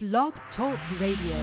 Blog Talk Radio.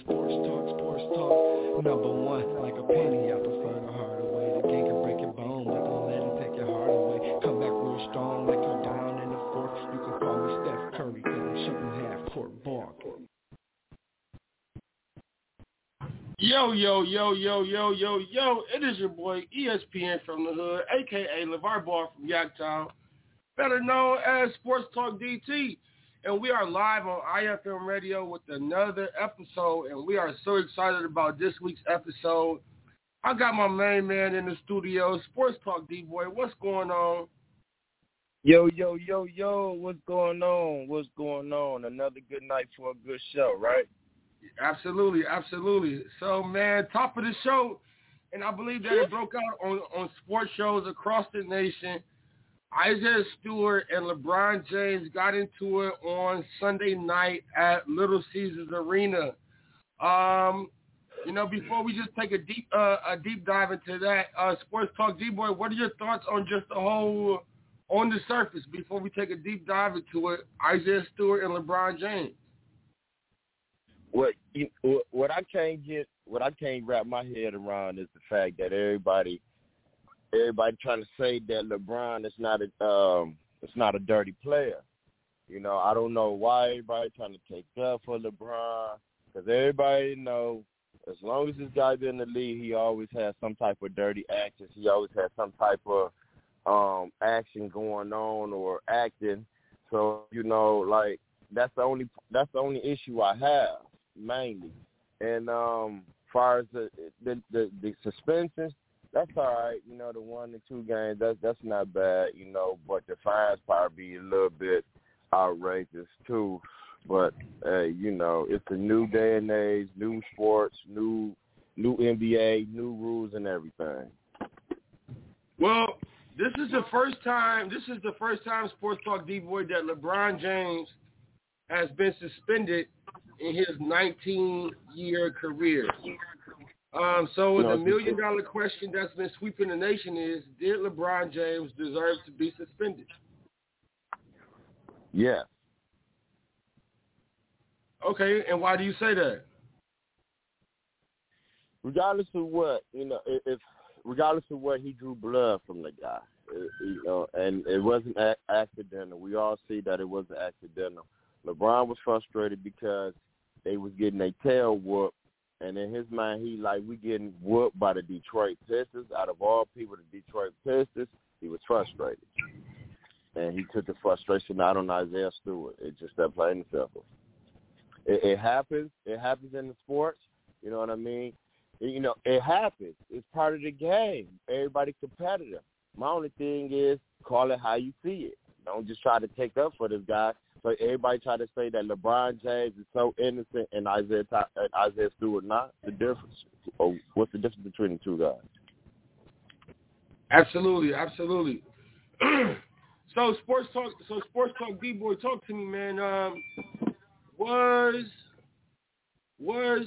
Sports talk. Yo, yo, yo, yo, yo, yo, yo, it is your boy ESPN from the hood, aka LeVar Ball from Yaktown, better known as Sports Talk DT. And we are live on IFM Radio with another episode, and we are so excited about this week's episode. I got my main man in the studio, Sports Talk D-Boy. What's going on? Yo, yo, yo, yo, what's going on? What's going on? Another good night for a good show, right? Absolutely, absolutely. So, man, top of the show, and I believe that it broke out on, on sports shows across the nation. Isaiah Stewart and LeBron James got into it on Sunday night at Little Caesars Arena. Um, you know, before we just take a deep uh, a deep dive into that, uh, Sports Talk D-Boy, what are your thoughts on just the whole, on the surface, before we take a deep dive into it, Isaiah Stewart and LeBron James? What you, what I can't get, what I can't wrap my head around is the fact that everybody, everybody trying to say that LeBron is not a, um, it's not a dirty player. You know, I don't know why everybody trying to take up for LeBron because everybody know as long as this guy been in the league, he always has some type of dirty actions. He always has some type of um action going on or acting. So you know, like that's the only that's the only issue I have mainly. And um, far as the the the, the suspensions, that's all right. You know, the one and two games, that's that's not bad. You know, but the fines probably be a little bit outrageous too. But uh, you know, it's a new day and age, new sports, new new NBA, new rules and everything. Well, This is the first time. This is the first time Sports Talk D Boy that LeBron James has been suspended in his 19-year career. Um, so the million dollar question that's been sweeping the nation is: Did LeBron James deserve to be suspended? Yes. Okay, and why do you say that? Regardless of what you know, if regardless of what he drew blood from the guy, you know, and it wasn't accidental. We all see that it wasn't accidental. LeBron was frustrated because they was getting a tail whoop, and in his mind, he like we getting whooped by the Detroit Pistons. Out of all people, the Detroit Pistons, he was frustrated, and he took the frustration out on Isaiah Stewart. It just that plain and simple. It, it happens. It happens in the sports. You know what I mean? You know, it happens. It's part of the game. Everybody's competitive. My only thing is call it how you see it. Don't just try to take up for this guy. So everybody try to say that LeBron James is so innocent and Isaiah and Isaiah Stewart not. The difference, or what's the difference between the two guys? Absolutely, absolutely. so sports talk. So sports talk. B boy, talk to me, man. Um, was was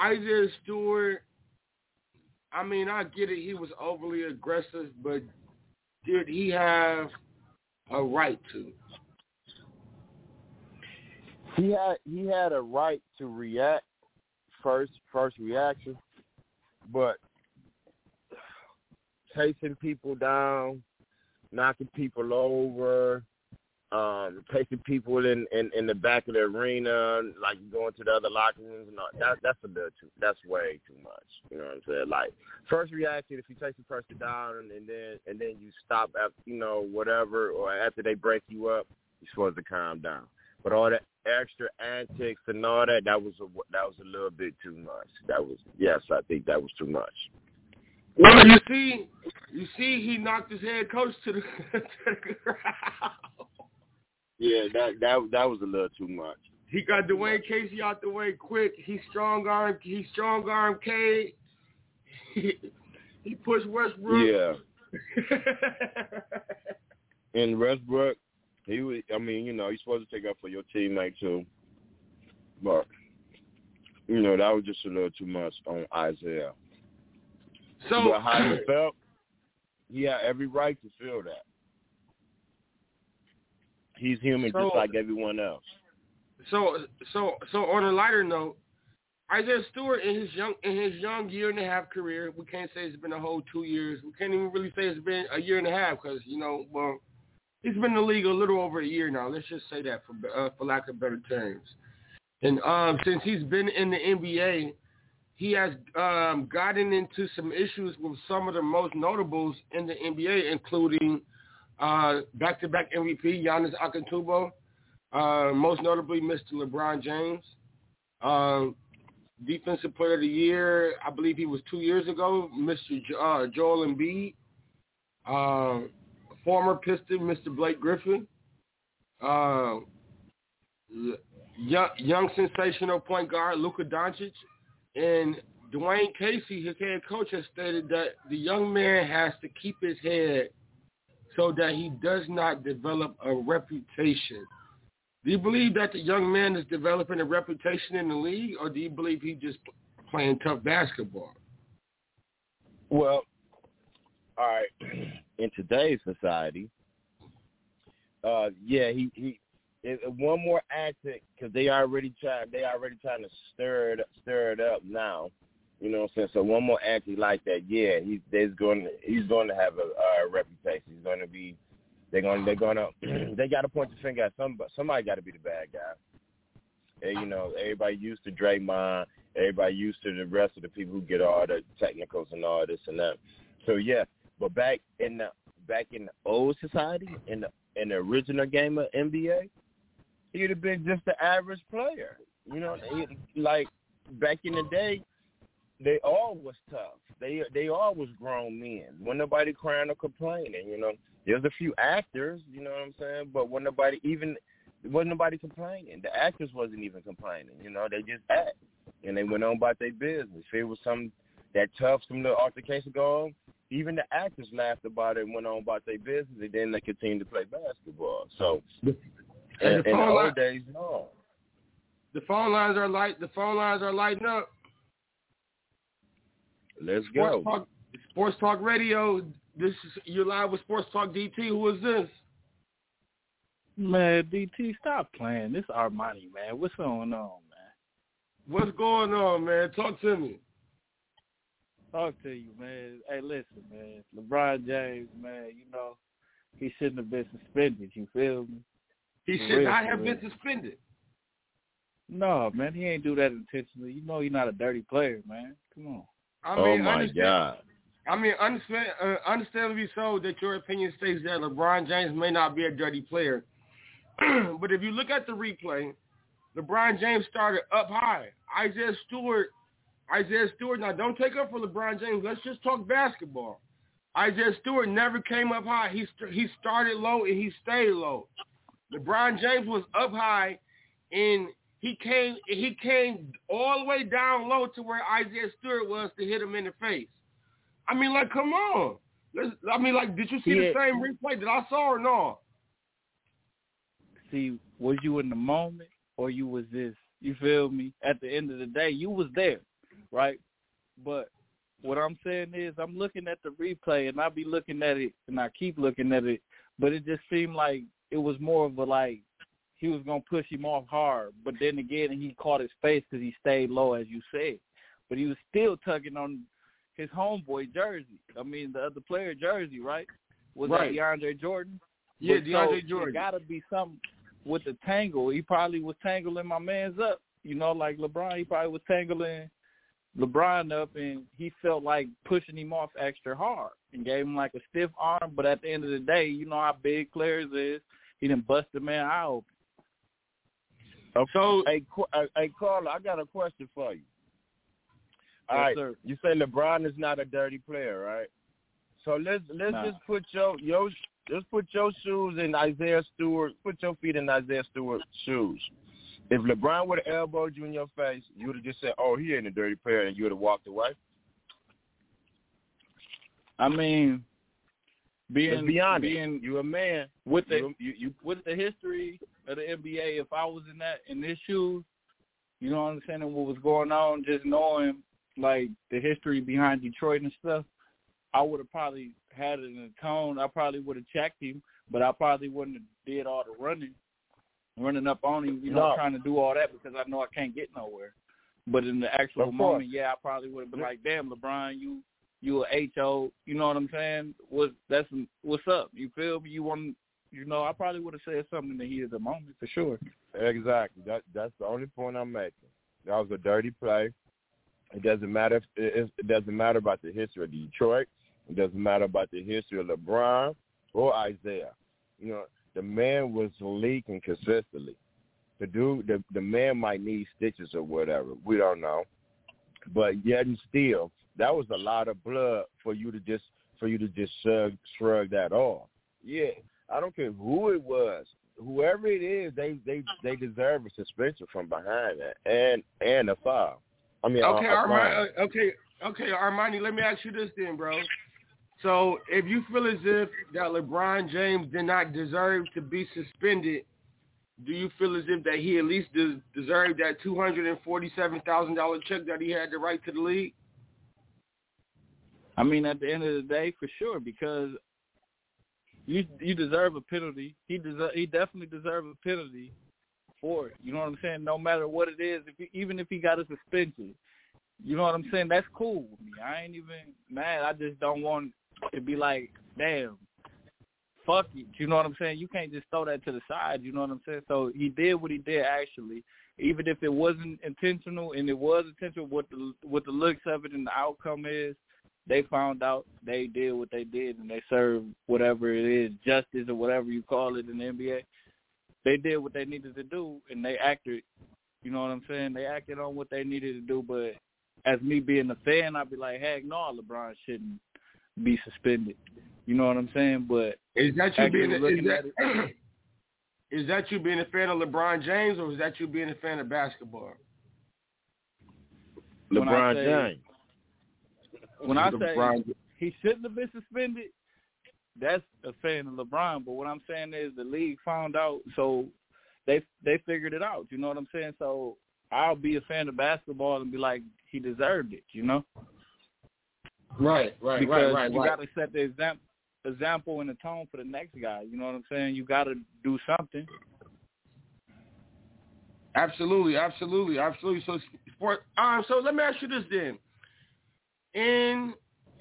Isaiah Stewart. I mean, I get it. He was overly aggressive, but did he have a right to? He had he had a right to react first first reaction, but chasing people down, knocking people over, um, taking people in, in, in the back of the arena, like going to the other locker rooms and all. That, that's a little too. That's way too much. You know what I'm saying? Like first reaction, if you take the person down and then and then you stop at you know whatever, or after they break you up, you're supposed to calm down. But all that extra antics and all that, that was a that was a little bit too much. That was yes, I think that was too much. Well, you see, you see, he knocked his head coach to the, to the ground. Yeah, that that that was a little too much. He got Dwane Casey out the way quick. He strong arm. He strong arm K. He, he pushed Westbrook. Yeah. and Westbrook, he was. I mean, you know, he's supposed to take up for your teammate too, but you know that was just a little too much on Isaiah. So but how he felt, he had every right to feel that. He's human so, just like everyone else. So so so on a lighter note, Isaiah Stewart in his young in his young year and a half career, we can't say it's been a whole two years. We can't even really say it's been a year and a half because you know, well, he's been in the league a little over a year now. Let's just say that for uh, for lack of better terms. And um, since he's been in the NBA, he has um, gotten into some issues with some of the most notables in the NBA, including uh, back-to-back MVP Giannis Antetokounmpo, uh, most notably Mr. LeBron James, uh, Defensive Player of the Year. I believe he was two years ago. Mr. Jo- uh, Joel Embiid, uh, former Piston Mr. Blake Griffin, uh, young, young sensational point guard Luka Doncic, and Dwane Casey, his head coach, has stated that the young man has to keep his head so that he does not develop a reputation. Do you believe that the young man is developing a reputation in the league, or do you believe he's just playing tough basketball? Well, all right. In today's society, uh, yeah, he he. It, one more antic because they already try. They already trying to stir it stir it up now. You know what I'm saying? So one more anti like that, yeah, he's there's going to, he's going to have a, a reputation. He's going to be they're going they're going to they got to point the finger at somebody. Somebody got to be the bad guy. And, you know, everybody used to Draymond. Everybody used to the rest of the people who get all the technicals and all this and that. So yeah, but back in the back in the old society, in the in the original game of NBA, he'd have been just the average player. You know, like back in the day, they all was tough. They they all was grown men. When nobody crying or complaining, you know. There's a few actors, you know what I'm saying, but when nobody even wasn't nobody complaining. The actors wasn't even complaining, you know. They just act and they went on about their business. If it was some that tough, some little altercation go on, even the actors laughed about it and went on about their business, and then they continued to play basketball. So, And in, the in the phone old line- days, no. The phone lines are light. The phone lines are lighting up. Let's Sports go. Talk, Sports Talk Radio. This is you're live with Sports Talk DT. Who is this? Man, DT, stop playing. This Armani, man. What's going on, man? What's going on, man? Talk to me. Talk to you, man. Hey, listen, man. LeBron James, man, you know, he shouldn't have been suspended. You feel me? He For should real, not for have real. been suspended. No, man, he ain't do that intentionally. You know he's not a dirty player, man. Come on. I oh my understand, God. I mean, understand, uh, understandably so that your opinion states that LeBron James may not be a dirty player. but if you look at the replay, LeBron James started up high. Isaiah Stewart, Isaiah Stewart. Now, don't take up for LeBron James. Let's just talk basketball. Isaiah Stewart never came up high. He st- he started low and he stayed low. LeBron James was up high, and he came he came all the way down low to where Isaiah Stewart was to hit him in the face. I mean, like, come on. Let's, I mean, like, did you see the same replay that I saw or no? See, was you in the moment or you was this? You feel me? At the end of the day, you was there, right? But what I'm saying is I'm looking at the replay and I be looking at it and I keep looking at it, but it just seemed like it was more of a like he was gonna push him off hard, but then again he caught his face because he stayed low, as you said. But he was still tugging on his homeboy jersey. I mean the other player jersey, right? Was Right. that DeAndre Jordan? Yeah, But DeAndre so Jordan. Gotta be something with the tangle. He probably was tangling my man's up. You know, like LeBron, he probably was tangling LeBron up, and he felt like pushing him off extra hard and gave him like a stiff arm. But at the end of the day, you know how big players is. He didn't bust the man eye open. So, Hey, uh, hey, Carla, I got a question for you. All Yes, right, sir. you say LeBron is not a dirty player, right? So let's let's Nah. just put your your let's put your shoes in Isaiah Stewart. Put your feet in Isaiah Stewart's shoes. If LeBron would have elbowed you in your face, you would have just said, "Oh, he ain't a dirty player," and you would have walked away. I mean, being Let's be honest. being you a man. with the You, you, you with the history of the NBA, if I was in that in this shoes, you know, understanding what was going on, just knowing like the history behind Detroit and stuff, I would have probably had it in a tone. I probably would have checked him, but I probably wouldn't have did all the running, running up on him, you know, No. trying to do all that because I know I can't get nowhere. But in the actual moment, yeah, I probably would have been like, "Damn, LeBron, you you a ho." You know what I'm saying? What that's what's up? You feel me? You want you know, I probably would have said something in the heat of the moment for sure. Exactly. That that's the only point I'm making. That was a dirty play. It doesn't matter. If, it, it doesn't matter about the history of Detroit. It doesn't matter about the history of LeBron or Isaiah. You know, the man was leaking consistently. The dude, the the man might need stitches or whatever. We don't know, but yet and still, that was a lot of blood for you to just for you to just shrug shrug that off. Yeah, I don't care who it was whoever it is, they they they deserve a suspension from behind that and and a foul. I mean, okay. Armani, uh, okay, okay, Armani. Let me ask you this then, bro. So, if you feel as if that LeBron James did not deserve to be suspended, do you feel as if that he at least des- deserved that two hundred and forty-seven thousand dollar check that he had the right to the league? I mean, at the end of the day, for sure, because you you deserve a penalty. He deserve he definitely deserve a penalty for it. You know what I'm saying? No matter what it is, if he, even if he got a suspension, you know what I'm saying? That's cool with me. I ain't even mad. I just don't want to be like, damn, fuck it. You know what I'm saying? You can't just throw that to the side. You know what I'm saying? So he did what he did actually. Even if it wasn't intentional, and it was intentional, what the what the looks of it and the outcome is, they found out they did what they did and they served whatever it is, justice or whatever you call it in the NBA. They did what they needed to do and they acted you know what I'm saying? They acted on what they needed to do, but as me being a fan, I'd be like, heck no, LeBron shouldn't be suspended. You know what I'm saying? But Is that you being a, is looking that, at is that you being a fan of LeBron James or is that you being a fan of basketball? LeBron say- James. when I say LeBron, he he shouldn't have been suspended. That's a fan of LeBron. But what I'm saying is the league found out, so they they figured it out. You know what I'm saying? So I'll be a fan of basketball and be like, he deserved it. You know? Right, right, because right, right. you right. got to set the example example and the tone for the next guy. You know what I'm saying? You got to do something. Absolutely, absolutely, absolutely. So, for um, so let me ask you this then. In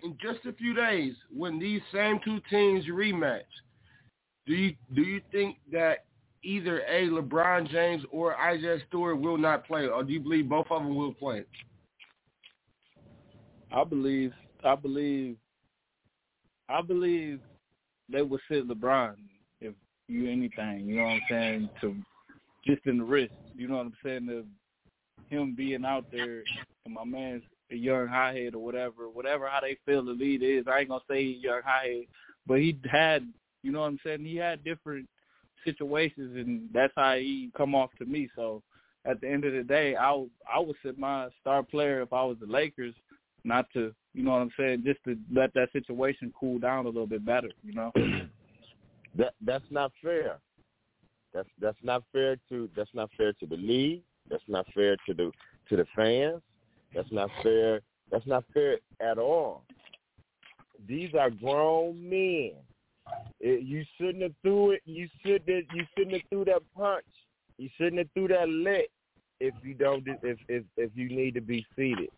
in just a few days, when these same two teams rematch, do you do you think that either a LeBron James or Isaiah Stewart will not play, or do you believe both of them will play? I believe, I believe, I believe they would sit LeBron if you anything. You know what I'm saying? To just in the wrist. You know what I'm saying? To him being out there, and my man's a young hothead or whatever, whatever how they feel the lead is. I ain't gonna say he's young hothead, but he had, you know what I'm saying? He had different situations, and that's how he come off to me. So at the end of the day, I would, I would sit my star player if I was the Lakers, not to, you know what I'm saying, just to let that situation cool down a little bit better. You know. That that's not fair. That's that's not fair to that's not fair to the league. That's not fair to the to the fans. That's not fair. That's not fair at all. These are grown men. It, you shouldn't have threw it. You shouldn't. Have, you shouldn't have threw that punch. You shouldn't have threw that lick if you don't. If if if you need to be seated.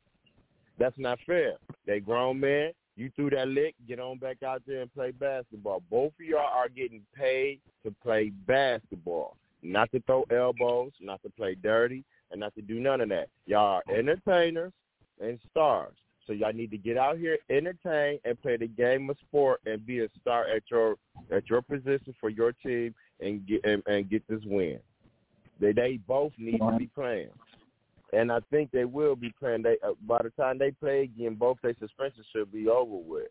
That's not fair. They grown men. You threw that lick. Get on back out there and play basketball. Both of y'all are getting paid to play basketball, not to throw elbows, not to play dirty, and not to do none of that. Y'all are entertainers and stars. So y'all need to get out here, entertain, and play the game of sport, and be a star at your at your position for your team, and get and, and get this win. They they both need to be playing, and I think they will be playing. They uh, by the time they play again, both their suspensions should be over with.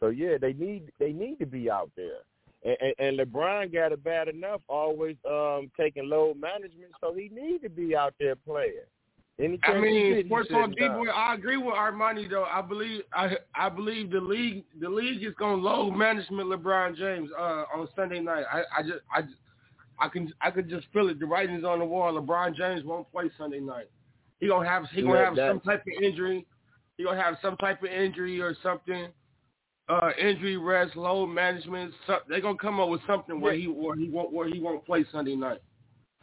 So yeah, they need they need to be out there. And, and, and LeBron got it bad enough, always um taking load management, so he need to be out there playing. Anytime I mean, he sports talk D boy. I agree with Armani though. I believe I I believe the league the league is gonna load management LeBron James uh, on Sunday night. I I just I just, I can I could just feel it. The writing's on the wall. LeBron James won't play Sunday night. He gonna have he gonna Yeah, have that- some type of injury. He gonna have some type of injury or something. Uh, injury rest, load management. So, they gonna come up with something where he where he won't where he won't play Sunday night.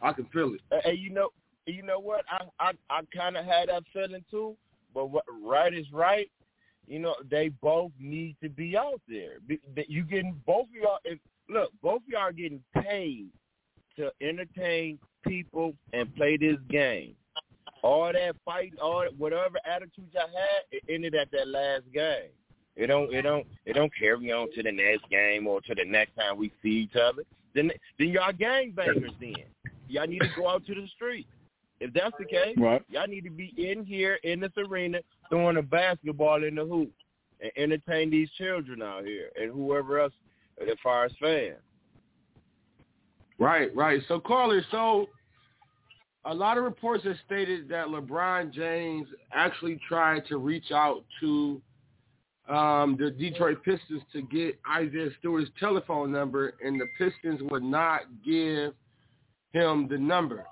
I can feel it. And- And you know, you know what? I I, I kind of had that feeling too. But what right is right. You know, they both need to be out there. That You getting both of y'all. If, look, both of y'all are getting paid to entertain people and play this game. All that fight, all whatever attitude y'all had, it ended at that last game. It don't, it don't, it don't carry on to the next game or to the next time we see each other. Then, then y'all gangbangers. Then y'all need to go out to the street. If that's the case, Right. y'all need to be in here in this arena throwing a basketball in the hoop and entertain these children out here and whoever else as far as fans. Right, right. So, caller, so a lot of reports have stated that LeBron James actually tried to reach out to um, the Detroit Pistons to get Isaiah Stewart's telephone number, and the Pistons would not give him the number.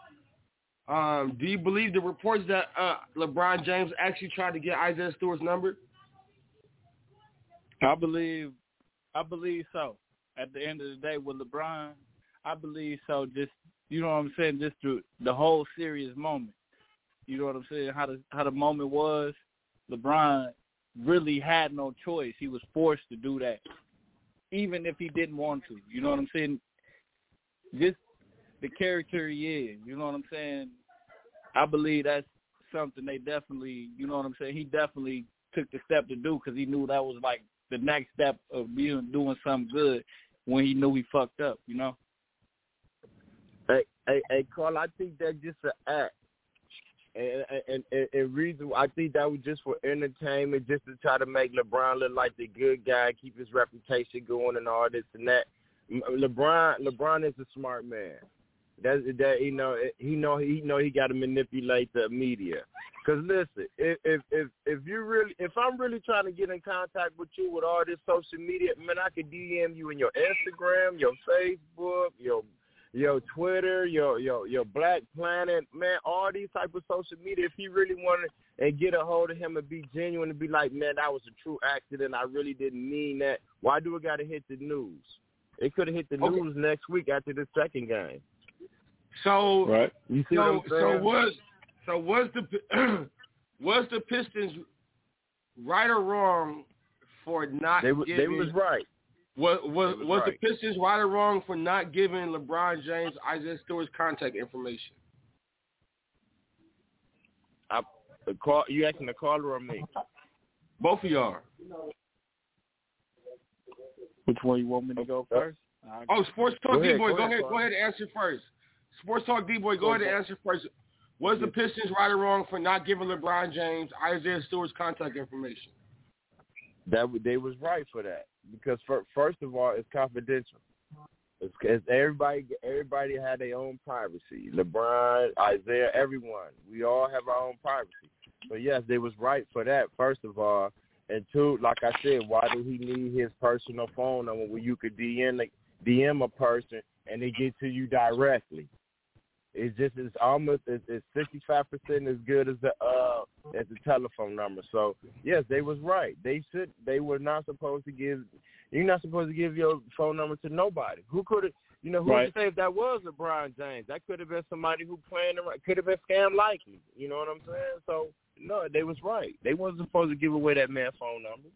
Um, do you believe the reports that uh, LeBron James actually tried to get Isaiah Stewart's number? I believe, I believe so. At the end of the day, with LeBron, I believe so. Just you know what I'm saying. Just through the whole serious moment. You know what I'm saying. How the how the moment was. LeBron really had no choice. He was forced to do that, even if he didn't want to. You know what I'm saying. Just the character he is. You know what I'm saying. I believe that's something they definitely. You know what I'm saying. He definitely took the step to do because he knew that was like the next step of being doing something good when he knew he fucked up, you know? Hey, hey, hey, Carl, I think that's just an act. And, and and and reason I think that was just for entertainment, just to try to make LeBron look like the good guy, keep his reputation going, and all this and that. LeBron, LeBron is a smart man. That that you know he know he know he got to manipulate the media. Cause listen, if if if if you really if I'm really trying to get in contact with you with all this social media, man, I could DM you in your Instagram, your Facebook, your your Twitter, your your your Black Planet, man, all these type of social media. If he really wanted and get a hold of him and be genuine and be like, man, that was a true accident. I really didn't mean that. Why do it got to hit the news? It could have hit the Okay. news next week after the second game. So Right. You see what so I'm so was so was the was the Pistons right or wrong for not they, giving they was right. Was was, was was right. the Pistons right or wrong for not giving LeBron James Isaiah Stewart's contact information? I, the call, you asking the caller or me? Both of y'all. Which one you want me to go first? Oh, Sports Talk Go ahead, D Boy, go go ahead, ahead, go ahead and answer first. Sports Talk D Boy, go Go ahead and ahead. answer first. Was the Pistons right or wrong for not giving LeBron James Isaiah Stewart's contact information? That they was right for that because for, first of all, it's confidential. It's everybody. Everybody had their own privacy. LeBron, Isaiah, everyone. We all have our own privacy. So yes, they was right for that. First of all, and two, like I said, why do he need his personal phone number where you could DM DM a person and they get to you directly? It's just it's almost it's sixty five percent as good as the uh as the telephone number. So yes, they was right. They should they were not supposed to give you're not supposed to give your phone number to nobody. Who could have you know, who Right. would say if that was LeBron James? That could have been somebody who playing around could have been scam likely. You know what I'm saying? So no, they was right. They wasn't supposed to give away that man's phone number.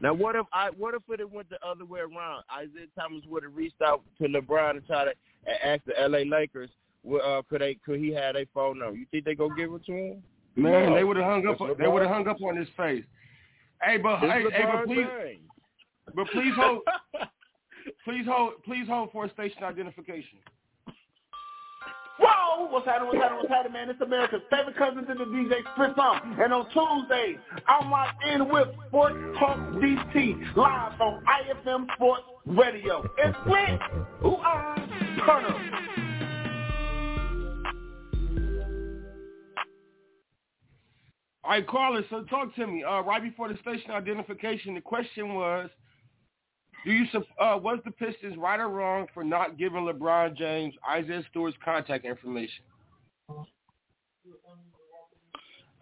Now what if I what if it went the other way around? Isaiah Thomas would have reached out to LeBron and tried to ask the LA Lakers uh, could they could he have a phone number? You think they gonna give it to him? Man, No. they would have hung up. They would have hung up on his face. Hey, but It's hey, hey, but please, James. but please hold, please hold, please hold for a station identification. Whoa! What's happening? What's happening? What's happening, man? It's America's favorite cousin to the DJ Split Song. And on Tuesdays, I'm locked in with Sports Talk DT live on IFM Sports Radio. It's Split, who are Turner. All right, Carlos. So talk to me. Uh, right before the station identification, the question was, do you uh, was the Pistons right or wrong for not giving LeBron James Isaiah Stewart's contact information?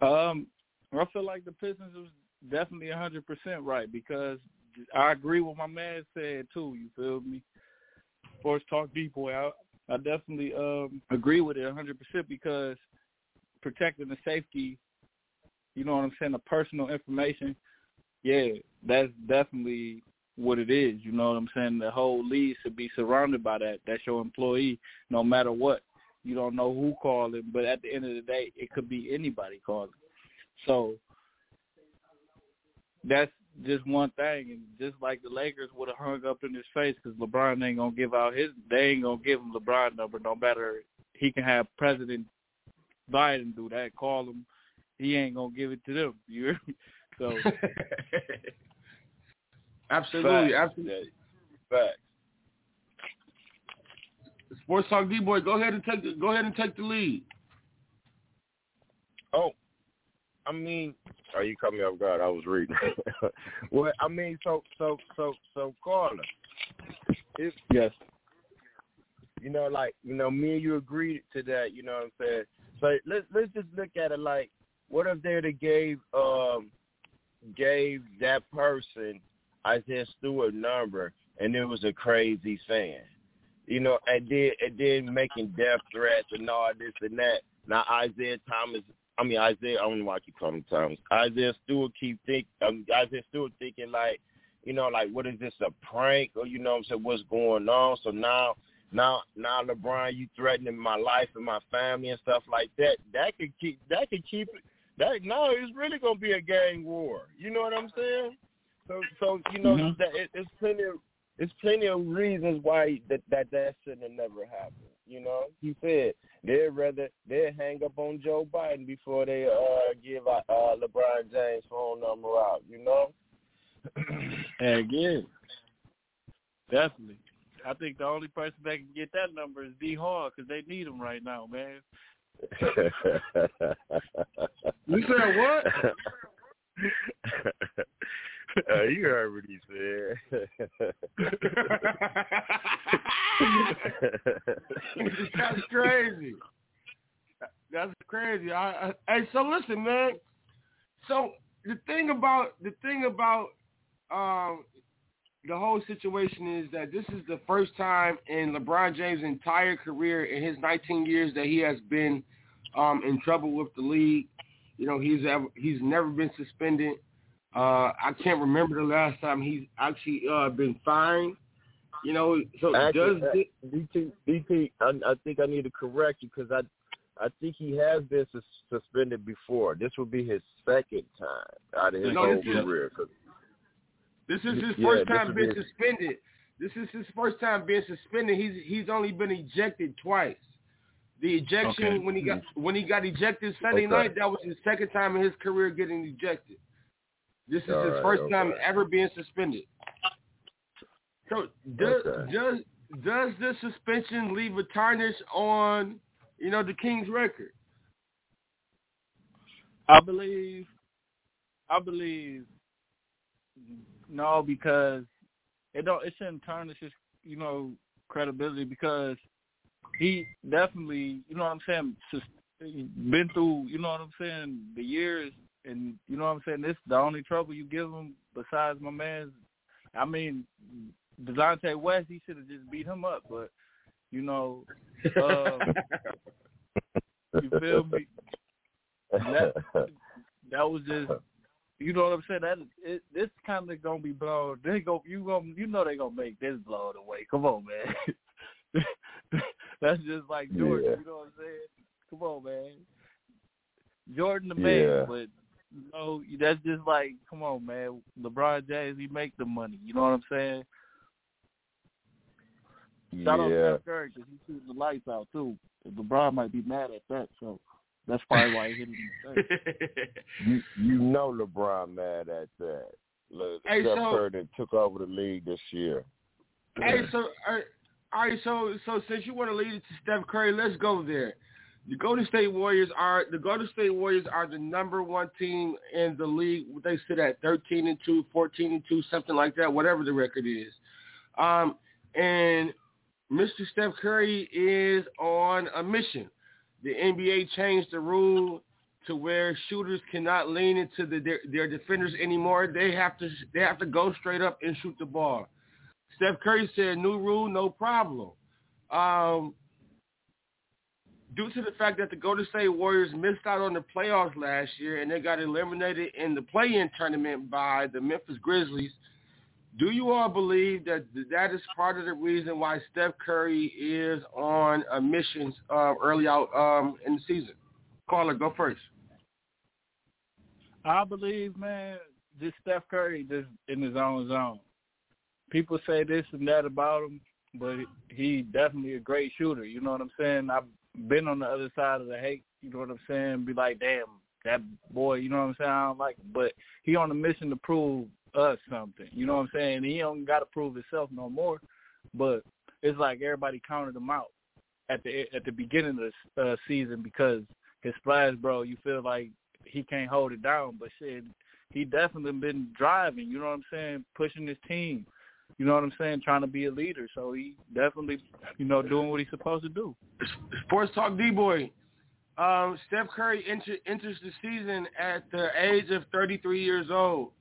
Um, I feel like the Pistons was definitely hundred percent right because I agree with my man said too. You feel me? Sports talk deep boy. I, I definitely um agree with it hundred percent because protecting the safety, you know what I'm saying, the personal information. Yeah, that's definitely what it is. You know what I'm saying? The whole league should be surrounded by that. That's your employee, no matter what. You don't know who calling, but at the end of the day, it could be anybody calling. So that's just one thing, and just like the Lakers would have hung up in his face because LeBron ain't gonna give out his. They ain't gonna give him LeBron number, no matter he can have President Biden do that. Call him, he ain't gonna give it to them. You hear me? So absolutely, Facts. absolutely. Facts. Sports Talk D boy, go ahead and take the, go ahead and take the lead. Oh, I mean, are you caught me off guard? I was reading. well, I mean, so so so so Carla, if yes, you know, like you know, me and you agreed to that. You know what I'm saying? So let's let's just look at it like, what if they would gave um gave that person Isaiah Stewart number and it was a crazy fan, you know, and then and then making death threats and all this and that. Now Isaiah Thomas, I mean Isaiah, I don't know why I keep calling him Thomas. Isaiah Stewart keep think um, Isaiah Stewart thinking like, you know, like what is this a prank or you know what I'm saying what's going on? So now now now LeBron, you threatening my life and my family and stuff like that. That could keep that could keep that no, it's really gonna be a gang war. You know what I'm saying? So so you know Mhm. that it, it's plenty of it's plenty of reasons why that that that shouldn't have never happened. You know, he said they'd rather they hang up on Joe Biden before they uh give uh, uh LeBron James phone number out. You know. heck yeah, definitely. I think the only person that can get that number is D Hall because they need him right now, man. You said what? uh, you heard what he said. That's crazy. That's crazy. I, I, hey, so listen, man. So the thing about the thing about um, the whole situation is that this is the first time in LeBron James' entire career in his 19 years that he has been um, in trouble with the league. You know, he's ever, he's never been suspended. Uh, I can't remember the last time he's actually uh, been fined. You know, so Actually, does uh, I, I think I need to correct you because I, I think he has been sus- suspended before. This will be his second time out of his No, whole career. 'cause- This is his Yeah, first time being be- suspended. This is his first time being suspended. He's he's only been ejected twice. The ejection Okay. when he got when he got ejected Sunday Okay. night, that was his second time in his career getting ejected. This is All his right, first time ever being suspended. So does Okay. does does this suspension leave a tarnish on you know the Kings record? I believe, I believe, no, because it don't. It shouldn't tarnish his, you know, credibility because he definitely, you know what I'm saying, sus- been through, you know what I'm saying, the years, and you know what I'm saying. This the only trouble you give him besides my man's. I mean, Delonte West, he should have just beat him up, but you know, uh, you feel me? That, that was just, you know what I'm saying. That it, this kind of gonna be blown. They go, you gonna, you know they gonna make this blown away. Come on, man. That's just like Jordan. Yeah. You know what I'm saying? Come on, man. Jordan the Yeah. man, but you know that's just like, come on, man. LeBron James, he make the money. You know what I'm saying? Shout out to yeah. Steph Curry because he's shooting the lights out too. LeBron might be mad at that, so that's probably why he didn't. in the face. You you know LeBron mad at that. Look, Hey, Steph so- Curry took over the league this year. Hey, so uh, all right, so so since you want to lead it to Steph Curry, let's go there. The Golden State Warriors are the Golden State Warriors are the number one team in the league. They sit at 13 and 2, 14 and 2, something like that, whatever the record is. Um, and Mr. Steph Curry is on a mission. The NBA changed the rule to where shooters cannot lean into the, their, their defenders anymore. They have to they have to go straight up and shoot the ball. Steph Curry said, "New rule, no problem." Um, due to the fact that the Golden State Warriors missed out on the playoffs last year and they got eliminated in the play-in tournament by the Memphis Grizzlies, do you all believe that that is part of the reason why Steph Curry is on a mission uh, early out um, in the season? Caller, go first. I believe, man, just Steph Curry just in his own zone. People say this and that about him, but he definitely a great shooter. You know what I'm saying? I've been on the other side of the hate. You know what I'm saying? Be like, damn, that boy. You know what I'm saying? I don't like him, but he on a mission to prove us something. You know what I'm saying? He don't got to prove himself no more. But it's like everybody counted him out at the at the beginning of the uh, season because his splash, bro. You feel like he can't hold it down, but shit, he definitely been driving. You know what I'm saying? Pushing his team. You know what I'm saying? Trying to be a leader. So he definitely, you know, doing what he's supposed to do. Sports Talk D-Boy. Um, Steph Curry enter, enters the season at the age of 33 years old.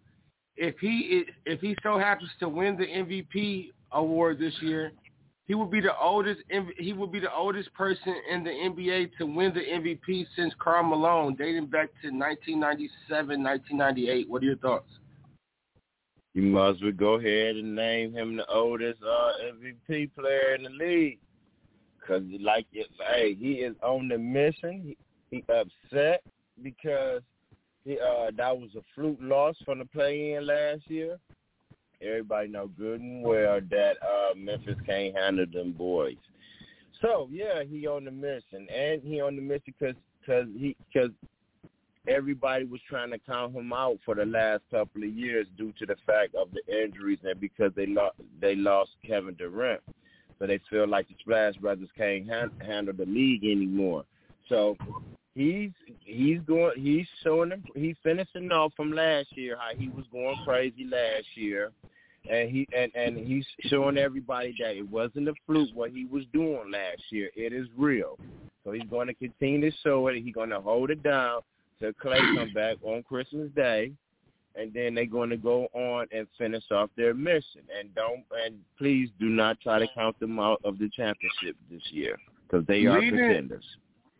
If he if he so happens to win the MVP award this year, he will be the oldest he will be the oldest person in the NBA to win the MVP since Karl Malone, dating back to 1997, 1998. What are your thoughts? You must well go ahead and name him the oldest uh, MVP player in the league. Cause like, hey, he is on the mission. He, he upset because uh that was a fluke loss from the play-in last year. Everybody know good and well that uh Memphis can't handle them boys. So yeah, he on the mission, and he on the mission because cause he because everybody was trying to count him out for the last couple of years due to the fact of the injuries and because they lost they lost Kevin Durant. So they feel like the Splash Brothers can't han- handle the league anymore. So he's he's going he's showing them he's finishing off from last year how he was going crazy last year. And he and and he's showing everybody that it wasn't a fluke what he was doing last year. It is real. So he's going to continue to show it. He's going to hold it down till Klay come back on christmas day. And then they're going to go on and finish off their mission. And don't and please do not try to count them out of the championship this year because they are Leading- pretenders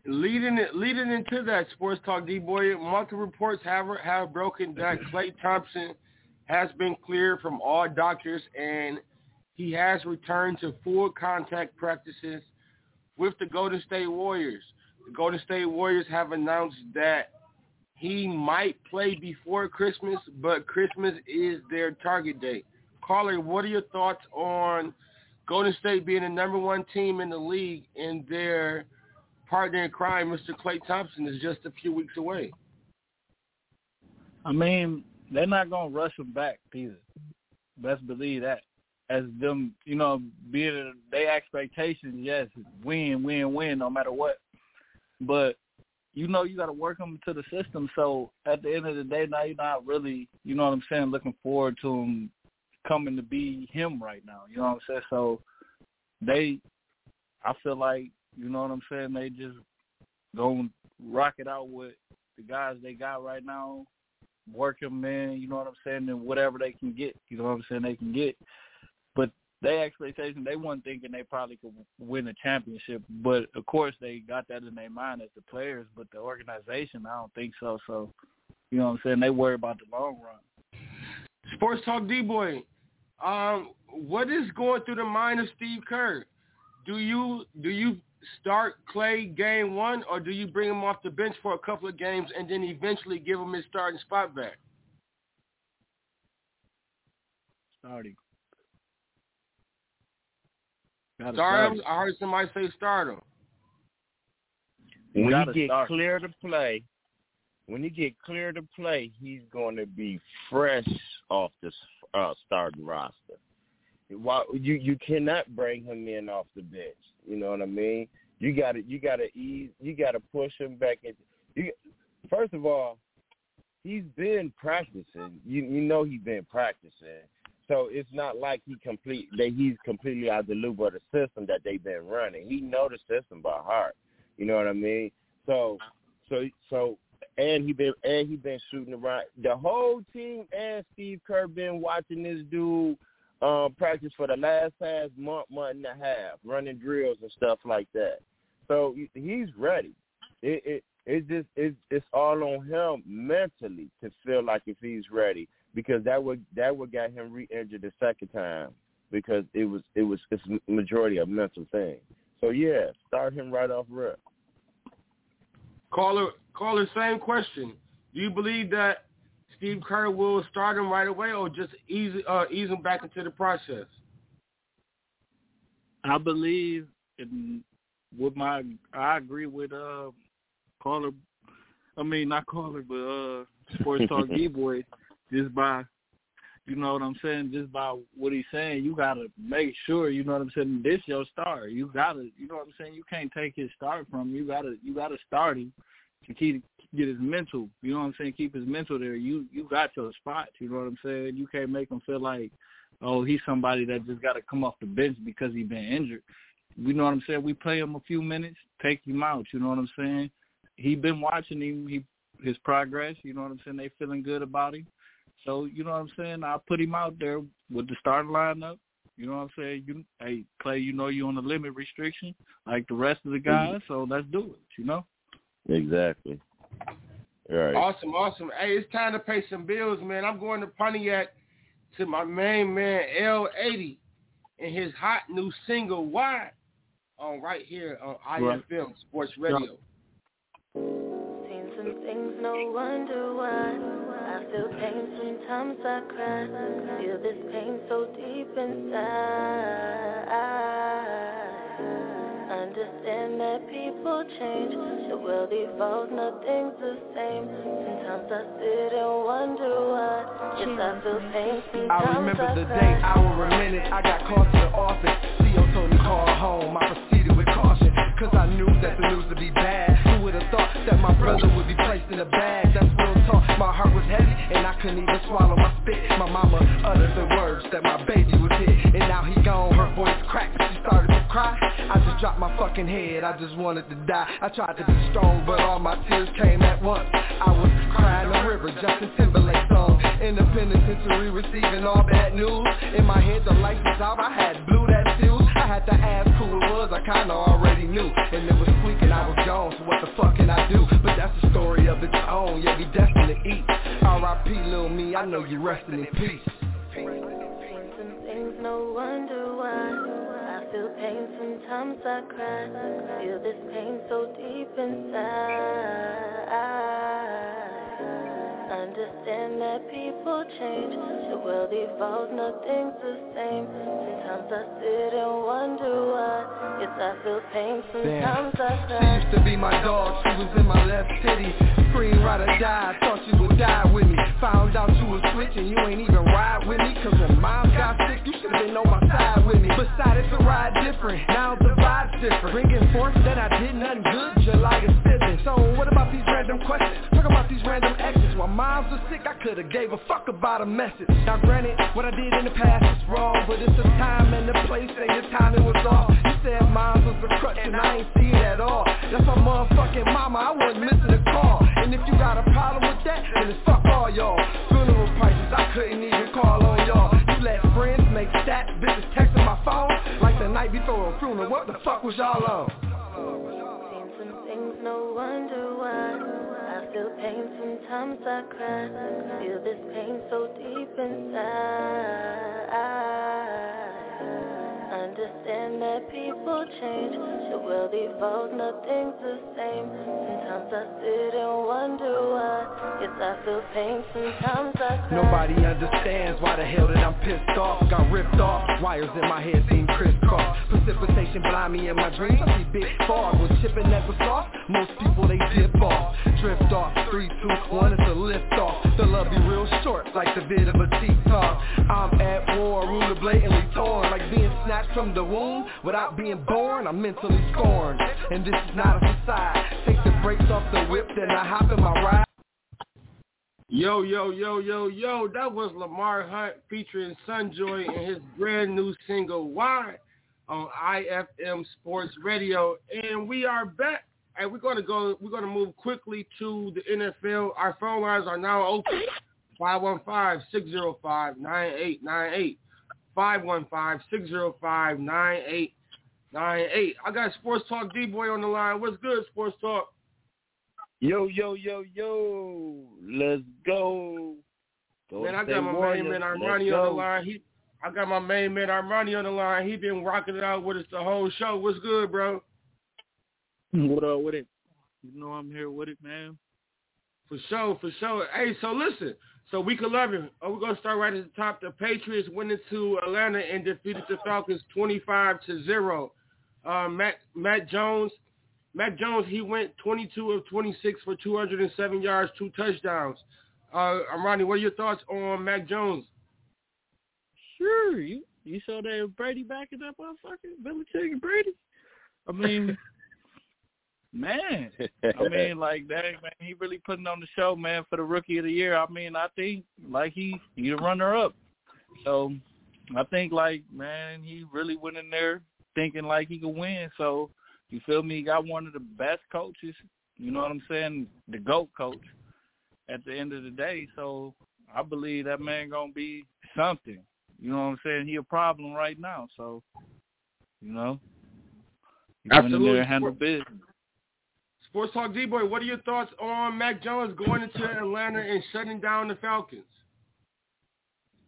Leading it, leading into that sports talk, D boy. Multiple reports have have broken that mm-hmm. Klay Thompson has been cleared from all doctors, and he has returned to full contact practices with the Golden State Warriors. The Golden State Warriors have announced that he might play before Christmas, but Christmas is their target date. Caller, what are your thoughts on Golden State being the number one team in the league and their partner in crime, Mr. Klay Thompson, is just a few weeks away? I mean, they're not gonna rush him back either. Best believe that. As them, you know, being their expectations, yes, win, win, win, no matter what. But you know, you got to work them into the system. So at the end of the day, now you're not really, you know what I'm saying, looking forward to him coming to be him right now. You know what I'm saying? So they, I feel like, you know what I'm saying, they just gonna rock it out with the guys they got right now work them in, you know what I'm saying, and whatever they can get, you know what I'm saying, they can get. But they expectation, they weren't thinking they probably could win a championship. But of course, they got that in their mind as the players, but the organization, I don't think so. So, you know what I'm saying, they worry about the long run. Sports Talk D boy. Um, what is going through the mind of Steve Kerr? Do you do you start Klay game one, or do you bring him off the bench for a couple of games and then eventually give him his starting spot back? Starting. Gotta Start him. I heard somebody say start him. when you get start. clear to play, when you get clear to play, he's going to be fresh off the uh, starting roster. Why you you cannot bring him in off the bench? You know what I mean? You got to you got to ease. You got to push him back in. You, first of all, he's been practicing. You you know he's been practicing. So it's not like he complete that he's completely out of the loop of the system that they've been running. He know the system by heart. You know what I mean? So so so and he been and he been shooting around. The whole team and Steve Kerr been watching this dude um practice for the last past month, month and a half, running drills and stuff like that. So he's ready. It it it just it's it's all on him mentally to feel like if he's ready because that would that would got him re-injured the second time because it was it was it's majority a mental thing. So yeah, start him right off rip. Caller, caller, same question. Do you believe that Steve Kerr will start him right away, or just ease uh, ease him back into the process? I believe in with my I agree with uh caller I mean not caller but uh sports talk D boy just by you know what I'm saying, just by what he's saying, you gotta make sure, you know what I'm saying, this your star. You gotta you know what I'm saying, you can't take his start from him. You gotta you gotta start him to keep get his mental, you know what I'm saying, keep his mental there. You you got your spot, you know what I'm saying? You can't make him feel like oh, he's somebody that just got to come off the bench because he's been injured. You know what I'm saying? We play him a few minutes, take him out. You know what I'm saying? He been watching him, he his progress. You know what I'm saying? They feeling good about him. So you know what I'm saying? I put him out there with the starting lineup. You know what I'm saying? You, hey Klay, you know you on the limit restriction like the rest of the mm-hmm. guys. So let's do it. You know? Exactly. All right. Awesome, awesome. Hey, it's time to pay some bills, man. I'm going to Pontiac to my main man L80 and his hot new single "Why" on right here on Right. IFM Sports Radio. Seen some things, no wonder why. I feel pain, sometimes I cry. Feel this pain so deep inside. Understand that people change. The world evolves, nothing's the same. Sometimes I sit and wonder why. Yes, I feel pain, I remember the day, hour, a minute. I got called to the office. CEO told me call home, I proceeded with caution Cause I knew that the news would be bad Who would've thought that my brother would be placed in a bag That's my heart was heavy and I couldn't even swallow my spit. My mama uttered the words that my baby was hit And now he gone, her voice cracked, she started to cry. I just dropped my fucking head, I just wanted to die. I tried to be strong, but all my tears came at once. I was crying a river, Justin Timberlake song. In the penitentiary receiving all bad news. In my head the lights was out, I had fuse I had to ask who it was, I kinda already knew And it was squeaking, I was gone, so what the fuck can I do? But that's the story of its own, yeah we destined to eat R.I.P. Lil Me, I know you resting in peace Some no wonder why I feel pain, sometimes I cry Feel this pain so deep inside Understand that people change. The world evolves, nothing's the same. Sometimes I sit and wonder why Yes, I feel pain, sometimes I cry She used to be my dog, she was in my left city. Scream, ride or die, thought she would die with me. Found out you was switching, you ain't even ride with me. Cause when mom got sick, you should've been on my side with me. Besides, it's a ride different, now the vibe's different. Bringing forth that I did nothing good, July is So what about these random questions? Talk about these random exes. While moms were sick, I could've gave a fuck about a message. Now granted, what I did in the past is wrong But it's the time and the place, and your timing was off. You said moms was a crutch and I ain't see it at all. That's my motherfucking mama, I wasn't missing a call. And if you got a problem with that, then it's fuck all y'all. Funeral prices, I couldn't even call on y'all. You let friends make stats, bitches texting my phone Like the night before a funeral, what the fuck was y'all on? Some things, no wonder why. I feel pain, sometimes I cry. Feel this pain so deep inside Understand that people change. The world evolves, nothing's the same. Sometimes I sit and wonder why Yes, I feel pain, sometimes I cry. Nobody understands why the hell that I'm pissed off. Got ripped off, wires in my head seem crisscross Precipitation blind me in my dreams. I see big fog when chipping at the sauce Most people they dip off. Drift off, three, two, one, it's a lift off. The love be real short, like the bit of a T-top I'm at war, ruler blatantly torn. Like being snatched from the womb Without being born, I'm mentally scorned. And this is not a facade. Take the brakes off the whip, then I hop in my ride. Yo, yo, yo, yo, yo, that was Lamar Hunt featuring Sunjoy and his brand new single, Why, on IFM Sports Radio. And we are back. And we're gonna go we're gonna move quickly to the NFL. Our phone lines are now open. 515-605-9898. 515-605-9898. I got Sports Talk D-Boy on the line. What's good, Sports Talk? Yo, yo, yo, yo. Let's go. go Man, I got my Warriors. main man Armani on the line. He I got my main man Armani on the line. He been rocking it out with us the whole show. What's good, bro? What up with it? You know I'm here with it, man. For sure, for sure. Hey, so listen. So week 11, oh, we're going to start right at the top. The Patriots went into Atlanta and defeated the Falcons 25 to 0. Uh, Mac, Mac Jones, Mac Jones, he went 22 of 26 for 207 yards, two touchdowns. Uh, Armani, what are your thoughts on Mac Jones? Sure, you you saw that Brady backing up on fucking Belichick and Brady. I mean, man, I mean, like that, man. He really putting on the show, man, for the rookie of the year. I mean, I think like he he the runner up. So I think like man, he really went in there thinking like he could win. So you feel me? He got one of the best coaches. You know what I'm saying? The GOAT coach at the end of the day. So I believe that man gonna be something. You know what I'm saying? He a problem right now. So you know, he went in Absolutely. there handle business. Sports Talk D-Boy, what are your thoughts on Mac Jones going into Atlanta and shutting down the Falcons?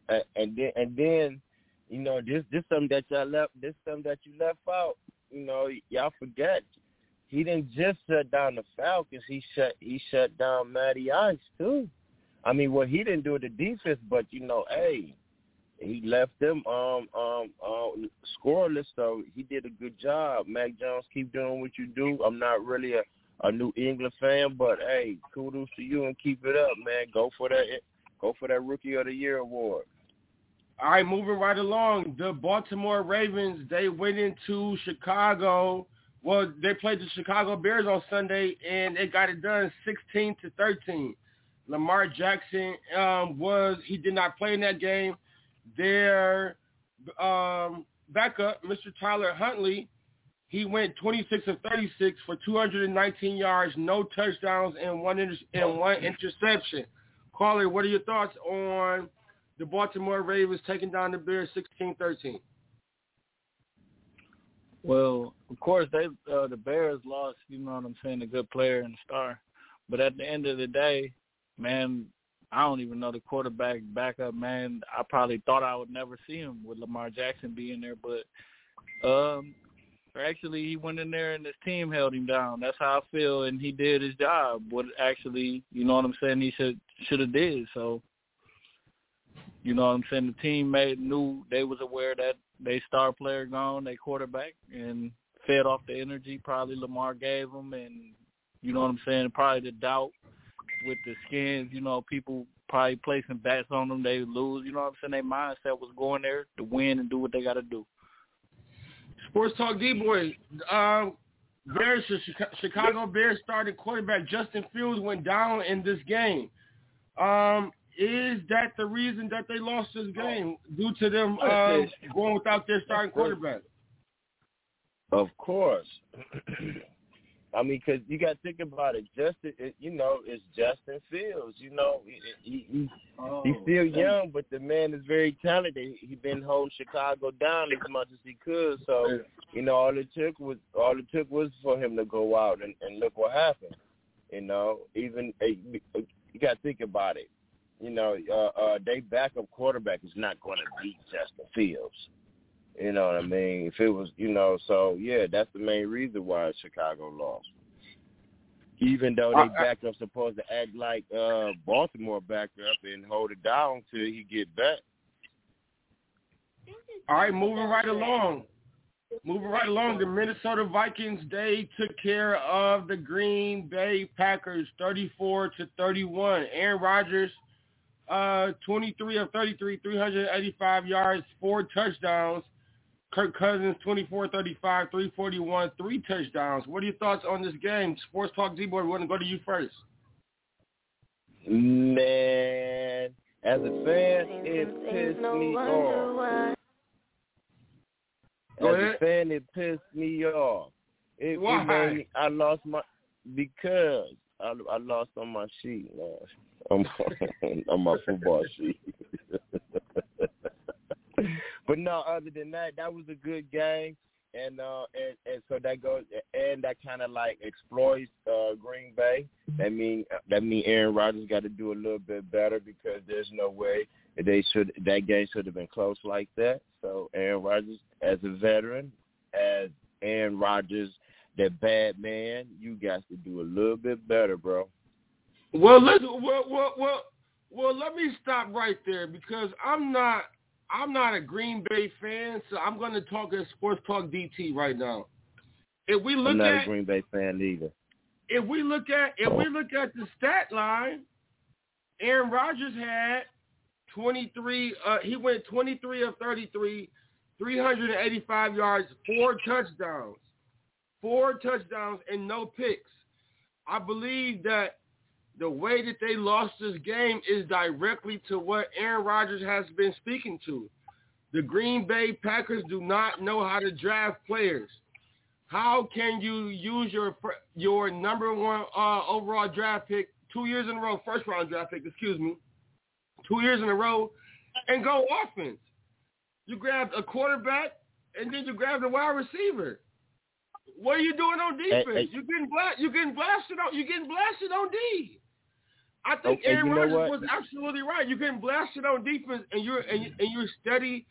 and, then and then you know this this something that y'all left this something that you left out you know y'all forget. He didn't just shut down the Falcons he shut he shut down Matty Ice too. I mean well he didn't do the defense but you know hey he left them um um um scoreless so he did a good job. Mac Jones keep doing what you do. I'm not really a a New England fan but hey kudos to you and keep it up man go for that go for that rookie of the year award All right, moving right along. The Baltimore Ravens, they went into Chicago. Well, they played the Chicago Bears on Sunday, and they got it done 16 to 13. Lamar Jackson um, was he did not play in that game. Their um, backup, Mr. Tyler Huntley, he went 26 of 36 for 219 yards, no touchdowns, and one inter- and one interception. Carly, what are your thoughts on the Baltimore Ravens taking down the Bears 16-13? Well, of course, they uh, the Bears lost. You know what I'm saying? A good player and a star, but at the end of the day, man, I don't even know the quarterback backup. Man, I probably thought I would never see him with Lamar Jackson being there, but um, actually he went in there and his team held him down. That's how I feel, and he did his job. What actually, you know what I'm saying? He should should have did. So, you know what I'm saying? The team made knew they was aware that they star player gone, they quarterback, and fed off the energy probably Lamar gave them, and you know what I'm saying? Probably the doubt with the skins. You know, people probably placing bets on them, they lose. You know what I'm saying? Their mindset was going there to win and do what they got to do. Sports Talk D-Boy. Um, Bears, Chicago Bears starting quarterback Justin Fields went down in this game. Um, is that the reason that they lost this game due to them uh, going without their starting quarterback? Of course. I mean, because you got to think about it. Justin, it, you know, it's Justin Fields. You know, he, he, he oh, he's still young, but the man is very talented. He's been holding Chicago down as much as he could. So, you know, all it took was all it took was for him to go out and, and look what happened. You know, even you got to think about it. You know, uh, uh, they backup quarterback is not going to beat Justin Fields. You know what I mean? If it was, you know, so yeah, that's the main reason why Chicago lost. Even though they backed up, supposed to act like uh Baltimore backed up and hold it down till he get back. All right, moving right along. Moving right along, the Minnesota Vikings they took care of the Green Bay Packers, thirty-four to thirty-one. Aaron Rodgers, uh, twenty-three of thirty-three, three hundred eighty-five yards, four touchdowns. Kirk Cousins, 24-35, 341, three touchdowns. What are your thoughts on this game? Sports Talk D-Boy, we want to go to you first. Man, as a fan, it pissed me off. Go as a fan, it pissed me off. It, Why? it made me, I lost my because I, I lost on my sheet, man. On my, on my football sheet. but no, other than that, that was a good game, and uh, and and so that goes, and that kind of like exploits uh, Green Bay. That mean that mean Aaron Rodgers got to do a little bit better because there's no way they should that game should have been close like that. So Aaron Rodgers, as a veteran, as Aaron Rodgers, that bad man, you got to do a little bit better, bro. Well, let's well, well, well, well, let me stop right there because I'm not I'm not a Green Bay fan, so I'm going to talk as Sports Talk DT right now. If we look I'm not at a Green Bay fan either. if we look at if we look at the stat line, Aaron Rodgers had 23. Uh, he went 23 of 33, 385 yards, four touchdowns, four touchdowns, and no picks. I believe that the way that they lost this game is directly to what Aaron Rodgers has been speaking to. The Green Bay Packers do not know how to draft players. How can you use your your number one uh, overall draft pick two years in a row, first round draft pick, excuse me, two years in a row, and go offense? You grabbed a quarterback and then you grabbed a wide receiver. What are you doing on defense? Hey, hey. You getting bla- you getting blasted on you getting blasted on D. I think Okay, Aaron Rodgers was absolutely right. You're getting blasted on defense, and you're and, you- and you're steady,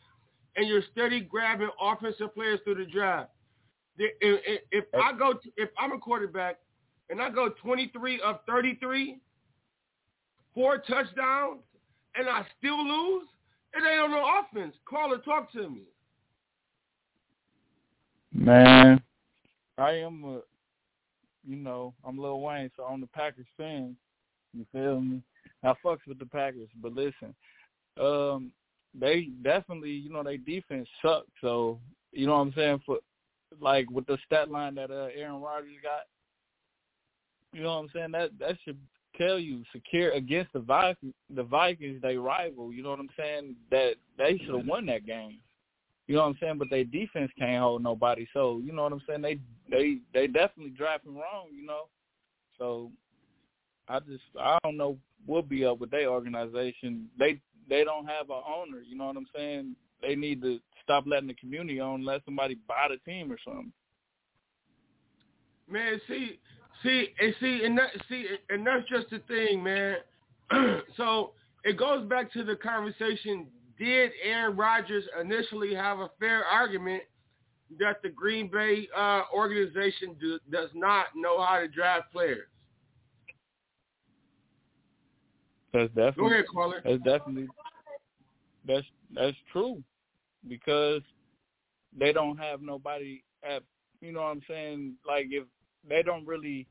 and you're steady grabbing offensive players through the draft. If, I go, to, if I'm a quarterback, and I go 23 of 33, four touchdowns, and I still lose, it ain't on no offense. Call or talk to me. Man, I am a, you know, I'm Lil Wayne, so I'm the Packers fan. You feel me? I fucks with the Packers, but listen, um, they definitely, you know, their defense sucked. So you know what I'm saying? For like with the stat line that uh, Aaron Rodgers got, you know what I'm saying? That that should tell you secure against the Vikings. The Vikings, they rival. You know what I'm saying? That they should have won that game. You know what I'm saying? But their defense can't hold nobody. So you know what I'm saying? They they they definitely drafting wrong. You know. So I just I don't know what be up with their organization. They they don't have a owner. You know what I'm saying? They need to stop letting the community own, let somebody buy the team or something. Man, see, see, and see, and that, see, and that's just the thing, man. so it goes back to the conversation: Did Aaron Rodgers initially have a fair argument that the Green Bay uh, organization do, does not know how to draft players? That's definitely. Go ahead, caller. That's definitely. That's that's true, because they don't have nobody at. You know what I'm saying? Like if they don't really,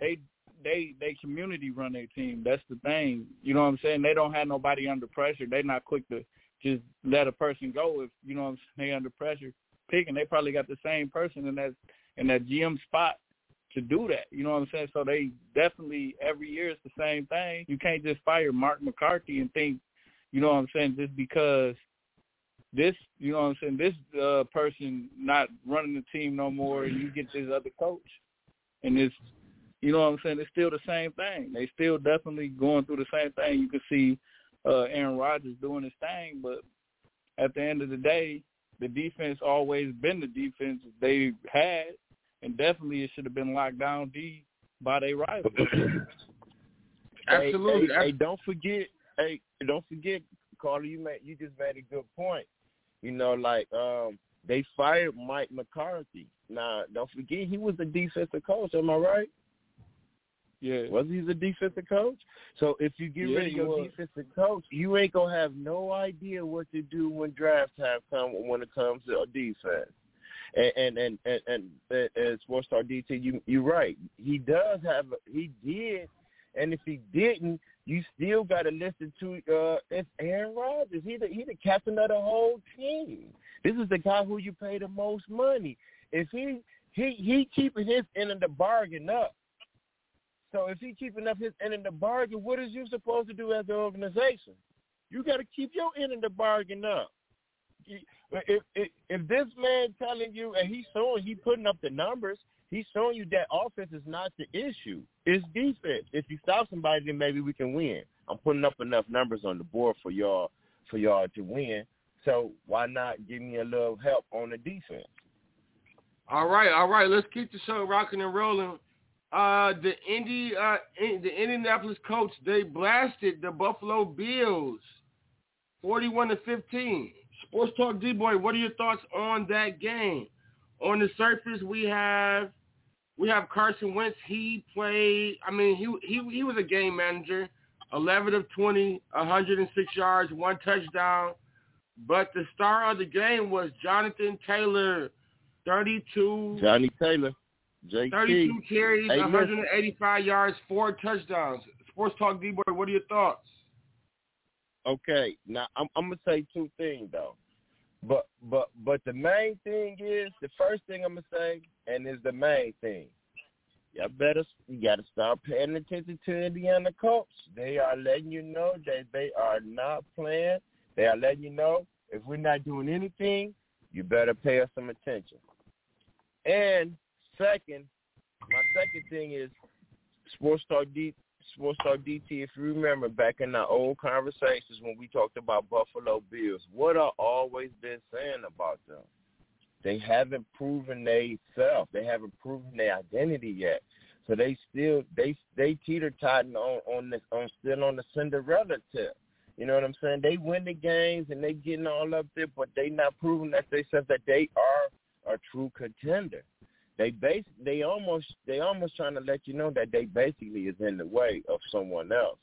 they they they community run their team. That's the thing. You know what I'm saying? They don't have nobody under pressure. They're not quick to just let a person go if you know what I'm saying. They under pressure picking. They probably got the same person in that in that GM spot to do that. You know what I'm saying? So they definitely every year it's the same thing. You can't just fire Mark McCarthy and think, you know what I'm saying, just because this, you know what I'm saying, this uh, person not running the team no more, and you get this other coach, and it's, you know what I'm saying, it's still the same thing. They still definitely going through the same thing. You can see uh, Aaron Rodgers doing his thing, but at the end of the day, the defense always been the defense they had, and definitely it should have been locked down D by their rivals. Absolutely. Hey, hey, hey, don't forget. Hey, don't forget, Carter. You made you just made a good point. You know, like um, they fired Mike McCarthy. Now, don't forget he was the defensive coach. Am I right? Yeah. Was he the defensive coach? So if you get Yeah, rid of your was. defensive coach, you ain't gonna have no idea what to do when draft time come when it comes to a defense. And and and and, and, and Sports Star DT, you you're right. He does have he did, and if he didn't, you still got to listen to uh it's Aaron Rodgers. He the he the captain of the whole team. This is the guy who you pay the most money. If he he he keeping his end of the bargain up. So if he keeping up his end of the bargain, what is you supposed to do as an organization? You got to keep your end of the bargain up. If if this man telling you and he's showing he putting up the numbers, he's showing you that offense is not the issue. It's defense. If you stop somebody, then maybe we can win. I'm putting up enough numbers on the board for y'all for y'all to win. So why not give me a little help on the defense? All right, all right. Let's keep the show rocking and rolling. Uh, the Indy, uh, in, the Indianapolis Colts, they blasted the Buffalo Bills, forty-one to fifteen. Sports Talk D Boy, what are your thoughts on that game? On the surface, we have we have Carson Wentz. He played. I mean, he he he was a game manager. Eleven of 20, 106 yards, one touchdown. But the star of the game was Jonathan Taylor, 32 Johnny Taylor, JT. 32 carries, Hey, listen. 185 yards, four touchdowns. Sports Talk D-Boy, what are your thoughts? Okay, now I'm, I'm gonna say two things though, but but but the main thing is the first thing I'm gonna say, and is the main thing. Y'all better you gotta start paying attention to Indiana Colts. They are letting you know that they are not playing. They are letting you know if we're not doing anything, you better pay us some attention. And second, my second thing is Sports Talk D Sports Star DT, if you remember back in our old conversations when we talked about Buffalo Bills, what I always been saying about them, they haven't proven they self. They haven't proven their identity yet. So they still they they teeter totting on on this on still on the Cinderella tip. You know what I'm saying? They win the games and they getting all up there, but they not proving that they said that they are a true contender they base they almost they almost trying to let you know that they basically is in the way of someone else.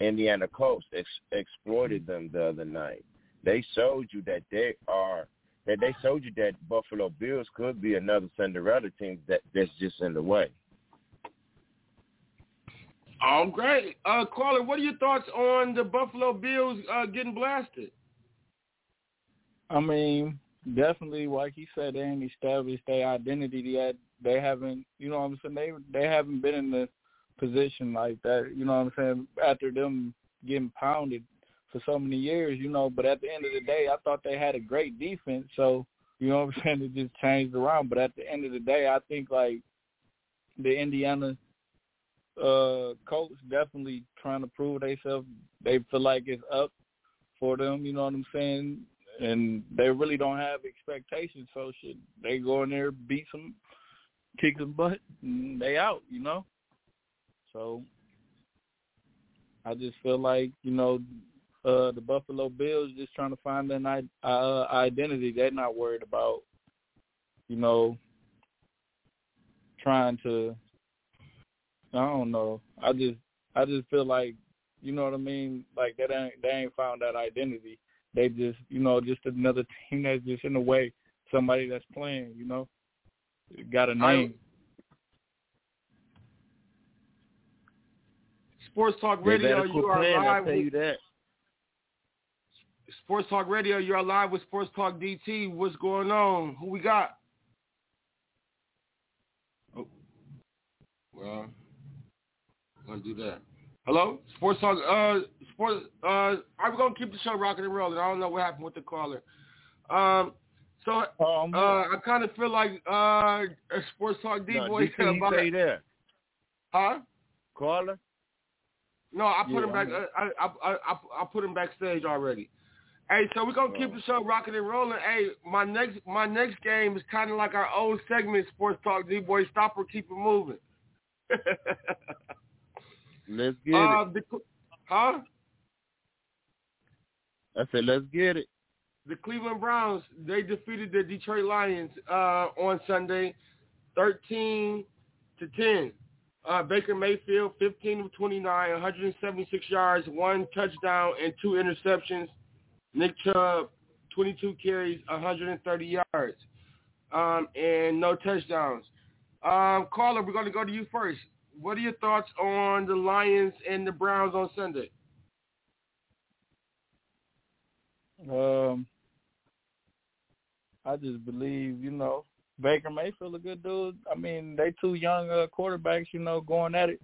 Indiana Colts ex- exploited them the other night. They showed you that they are that they showed you that Buffalo Bills could be another Cinderella team that that's just in the way. Oh, great. Uh, caller, what are your thoughts on the Buffalo Bills uh, getting blasted? I mean, definitely, like he said, they ain't established their identity yet. They haven't, you know what I'm saying? They they haven't been in the position like that. You know what I'm saying? After them getting pounded for so many years, you know. But at the end of the day, I thought they had a great defense. So you know what I'm saying? It just changed around. But at the end of the day, I think like the Indiana uh coach definitely trying to prove themselves. They feel like it's up for them. You know what I'm saying? And they really don't have expectations. So shit, they go in there, beat some, kick some butt, and they out. You know. So I just feel like you know uh the Buffalo Bills just trying to find an uh, identity. They're not worried about you know trying to. I don't know. I just I just feel like you know what I mean. Like that ain't they ain't found that identity. They just you know just another team that's just in the way. Somebody that's playing. You know, got a name. Sports Talk Radio, you are playing, live. I'll tell with, you that. Sports Talk Radio, you're live with Sports Talk DT. What's going on? Who we got? Oh, well, gonna do that. Hello, Sports Talk. Uh, Sports. Uh, I'm gonna keep the show rocking and rolling. I don't know what happened with the caller. Um, so Um, uh, I kind of feel like uh, Sports Talk D no, boy DT, said about stay there. huh? Caller? No, I put Yeah, him back. I'm- I, I I I I put him backstage already. Hey, so we're gonna keep the show rocking and rolling. Hey, my next my next game is kind of like our old segment, Sports Talk D Boy. Stop or keep it moving. Let's get uh, it. the, huh? I said, let's get it. The Cleveland Browns they defeated the Detroit Lions uh, on Sunday, thirteen to ten. Uh, Baker Mayfield, 15 of 29, 176 yards, one touchdown, and two interceptions. Nick Chubb, 22 carries, 130 yards, um, and no touchdowns. Um, Carla, we're going to go to you first. What are your thoughts on the Lions and the Browns on Sunday? Um, I just believe, you know, Baker Mayfield a good dude. I mean, they two young uh, quarterbacks, you know, going at it.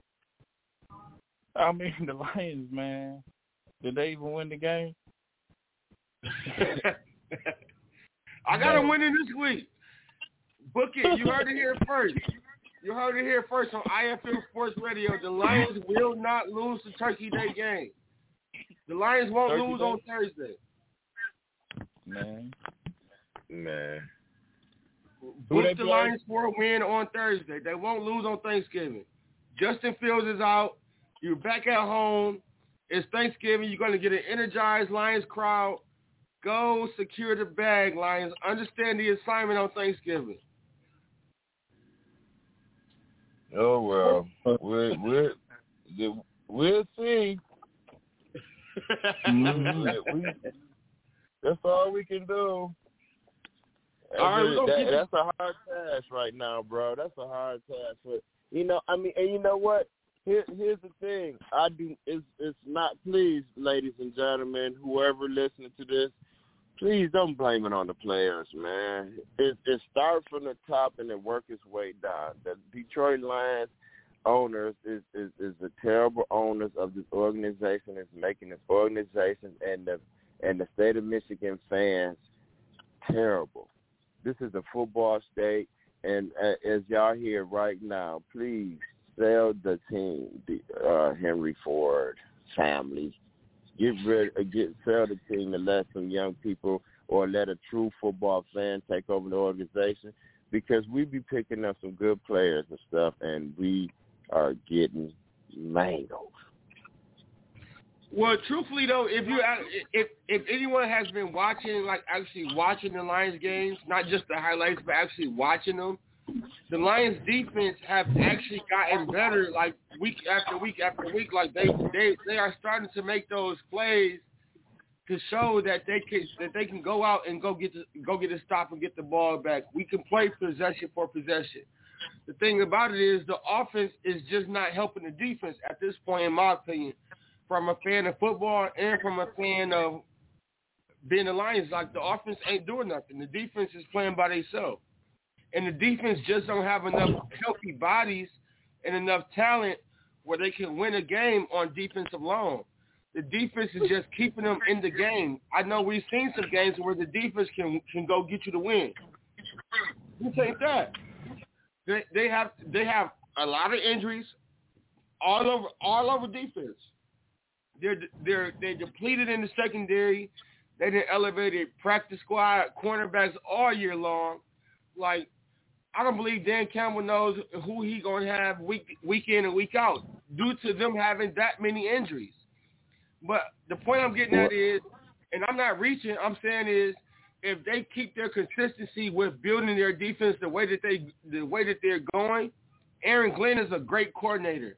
I mean, the Lions, man. Did they even win the game? I got them winning this week. Book it. You heard it here first. You heard it here first on IFM Sports Radio. The Lions will not lose the Turkey Day game. The Lions won't Turkey lose Day? on Thursday. Man. Man. Book the play? Lions for a win on Thursday. They won't lose on Thanksgiving. Justin Fields is out. You're back at home. It's Thanksgiving. You're going to get an energized Lions crowd. Go secure the bag, Lions. Understand the assignment on Thanksgiving. Oh well, we'll we'll we'll see. Mhm. We- that's all we can do. That's, All right, a- that- keep that's a hard task right now, bro. That's a hard task. But you know, I mean, and you know what? Here, here's the thing. I do. It's it's not. Please, ladies and gentlemen, whoever listening to this, please don't blame it on the players, man. It it starts from the top and it works its way down. The Detroit Lions owners is is is the terrible owners of this organization. Is making this organization and the and the state of Michigan fans terrible. This is a football state, and uh, as y'all hear right now, please sell the team, the uh, Henry Ford family. Get rid, uh, get sell the team to let some young people or let a true football fan take over the organization because we be picking up some good players and stuff, and we are getting mangled. Well, truthfully though, if you if if anyone has been watching, like actually watching the Lions games, not just the highlights, but actually watching them, the Lions defense have actually gotten better, like week after week after week. Like they they they are starting to make those plays to show that they can that they can go out and go get the, go get a stop and get the ball back. We can play possession for possession. The thing about it is the offense is just not helping the defense at this point, in my opinion from a fan of football and from a fan of being the Lions, like the offense ain't doing nothing. The defense is playing by themselves. And the defense just don't have enough healthy bodies and enough talent where they can win a game on defense alone. The defense is just keeping them in the game. I know we've seen some games where the defense can can go get you the win. You take that. They they have they have a lot of injuries all over all over defense. They're they're they depleted in the secondary. They didn't elevated practice squad cornerbacks all year long. Like I don't believe Dan Campbell knows who he gonna have week week in and week out due to them having that many injuries. But the point I'm getting at is, and I'm not reaching. I'm saying is, if they keep their consistency with building their defense the way that they the way that they're going, Aaron Glenn is a great coordinator.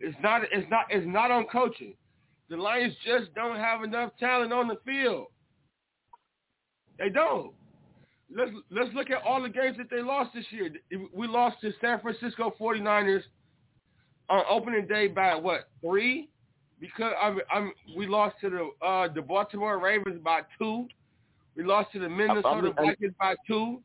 It's not it's not it's not on coaching. The Lions just don't have enough talent on the field. They don't. Let's let's look at all the games that they lost this year. We lost to San Francisco 49ers on opening day by what three? Because I'm, I'm we lost to the uh, the Baltimore Ravens by two. We lost to the Minnesota Vikings by two.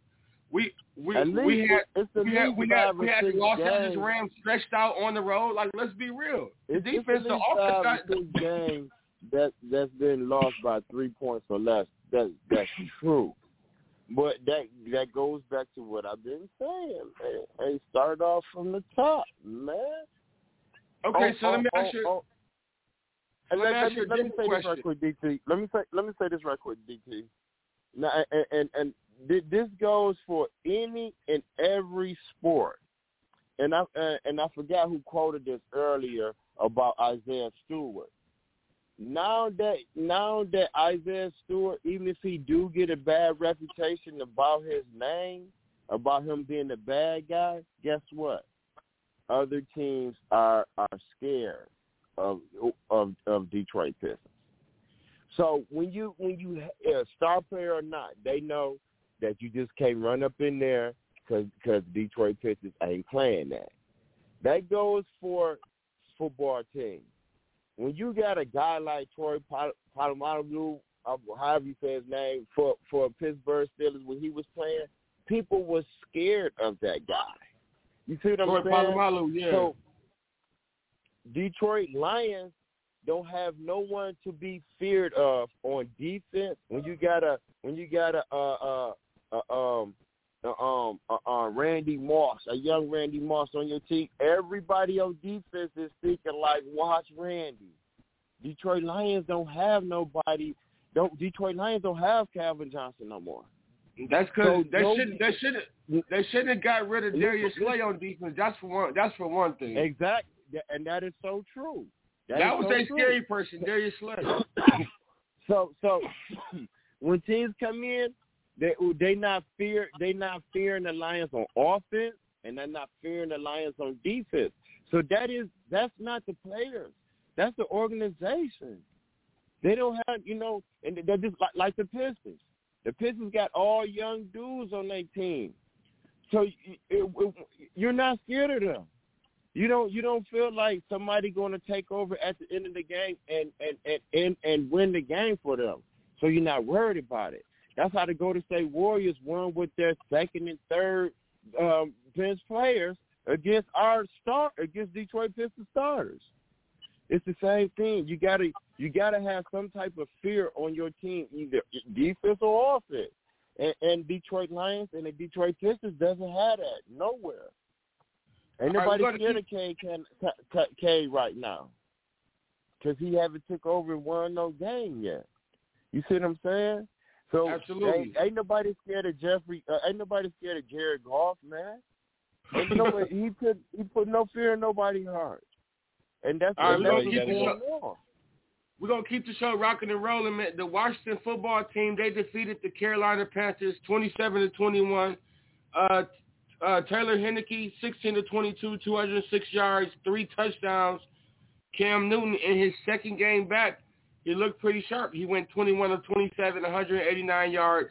We we we had we had we had we had the Los Angeles Rams stretched out on the road. Like let's be real, the defense, the offense, got, game that that's been lost by three points or less. That that's true. But that that goes back to what I've been saying, man. Hey, start off from the top, man. Okay, oh, so oh, let me ask oh, you. Oh, and let, let, me, let me say question. this right quick, DT. Let me say let me say this right quick, DT. Now, and and, and this goes for any and every sport. And I uh, and I forgot who quoted this earlier about Isaiah Stewart. Now that now that Isaiah Stewart, even if he do get a bad reputation about his name, about him being a bad guy, guess what? Other teams are are scared of of of Detroit Pistons. So when you when you star player or not, they know that you just can't run up in there because because Detroit Pistons ain't playing that. That goes for football teams. When you got a guy like Troy Polamalu, uh, however you say his name, for for Pittsburgh Steelers when he was playing, people were scared of that guy. You see what I'm Troy saying? Polamalu, yeah. So Detroit Lions don't have no one to be feared of on defense when you got a when you got a uh uh uh, um, um, uh, uh, Randy Moss, a young Randy Moss on your team. Everybody on defense is thinking like, watch Randy. Detroit Lions don't have nobody. Don't Detroit Lions don't have Calvin Johnson no more. That's because so they no, should they should they should have got rid of Darius Slay on defense. That's for one. That's for one thing. Exactly, and that is so true. That, that was so a scary person, Darius Slay. so so when teams come in, they they not fear they not fearing the Lions on offense and they're not fearing the Lions on defense. So that is that's not the players. That's the organization. They don't have you know, and they're just like, like the Pistons. The Pistons got all young dudes on their team, so it, it, you're not scared of them. You don't you don't feel like somebody going to take over at the end of the game and and and and, and win the game for them. So you're not worried about it. That's how the Golden State Warriors won with their second and third um, bench players against our star against Detroit Pistons starters. It's the same thing. You gotta you gotta have some type of fear on your team, either defense or offense. And, and Detroit Lions and the Detroit Pistons doesn't have that nowhere. Ain't nobody right, scared keep... of K, K, K right now because he haven't took over and won no game yet. You see what I'm saying? So Absolutely. Ain't, ain't nobody scared of Jeffrey. Uh, ain't nobody scared of Jared Goff, man. Ain't nobody, he put he put no fear in nobody's heart, and that's All right, what's going on. We're gonna keep the show rocking and rolling. Man. The Washington football team they defeated the Carolina Panthers twenty-seven to twenty-one. Uh, uh, Taylor Heinicke, sixteen to twenty-two, two hundred six yards, three touchdowns. Cam Newton in his second game back he looked pretty sharp. He went 21 of 27, 189 yards,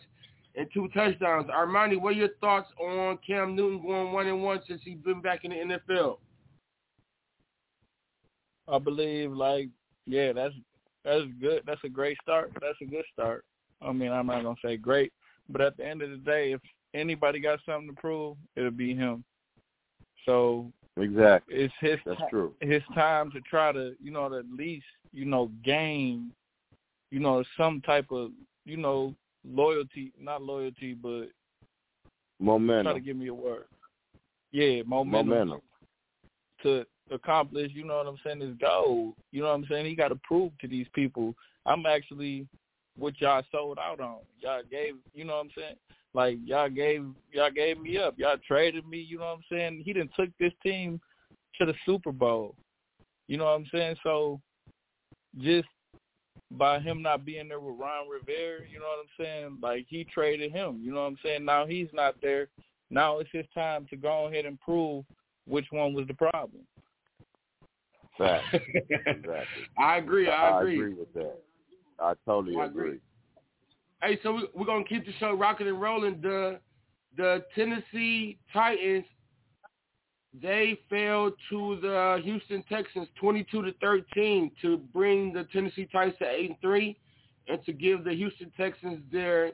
and two touchdowns. Armani, what are your thoughts on Cam Newton going one and one since he's been back in the NFL? I believe, like, yeah, that's that's good. That's a great start. That's a good start. I mean, I'm not gonna say great, but at the end of the day, if anybody got something to prove, it'll be him. So exactly, it's his that's true. His time to try to, you know, to at least, you know, gain, you know, some type of, you know, loyalty, not loyalty, but momentum. Try to give me a word. Yeah, momentum. Momentum. To accomplish, you know what I'm saying, his goal. You know what I'm saying? He got to prove to these people, I'm actually what y'all sold out on. Y'all gave, you know what I'm saying? Like y'all gave y'all gave me up. Y'all traded me. You know what I'm saying? He didn't took this team to the Super Bowl. You know what I'm saying? So just by him not being there with Ron Rivera, you know what I'm saying? Like he traded him. You know what I'm saying? Now he's not there. Now it's his time to go ahead and prove which one was the problem. Fact. exactly. I agree. I agree. I agree with that. I totally I agree. agree. Hey, so we, we're gonna keep the show rocking and rolling. The the Tennessee Titans they failed to the uh, Houston Texans twenty two to thirteen to bring the Tennessee Titans to eight and three, and to give the Houston Texans their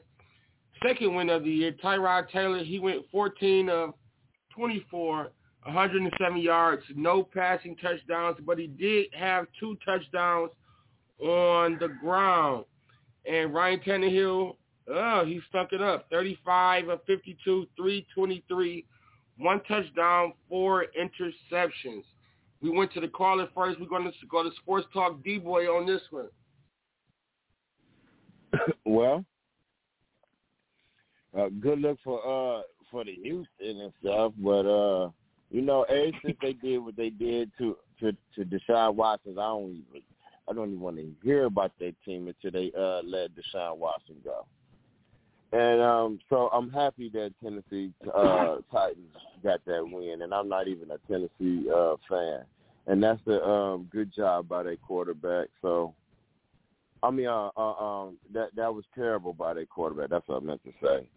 second win of the year. Tyrod Taylor he went fourteen of twenty four. 107 yards, no passing touchdowns, but he did have two touchdowns on the ground. And Ryan Tannehill, oh, he stuck it up. 35 of 52, 323, one touchdown, four interceptions. We went to the caller first. We're going to go to Sports Talk D-Boy on this one. well, uh, good luck for uh for the Houston and stuff, but uh you know, ever since they did what they did to to to Deshaun Watson, I don't even I don't even want to hear about that team until they uh let Deshaun Watson go. And um so I'm happy that Tennessee uh Titans got that win and I'm not even a Tennessee uh fan. And that's a um good job by their quarterback. So I mean uh, uh um that that was terrible by their quarterback. That's what I meant to say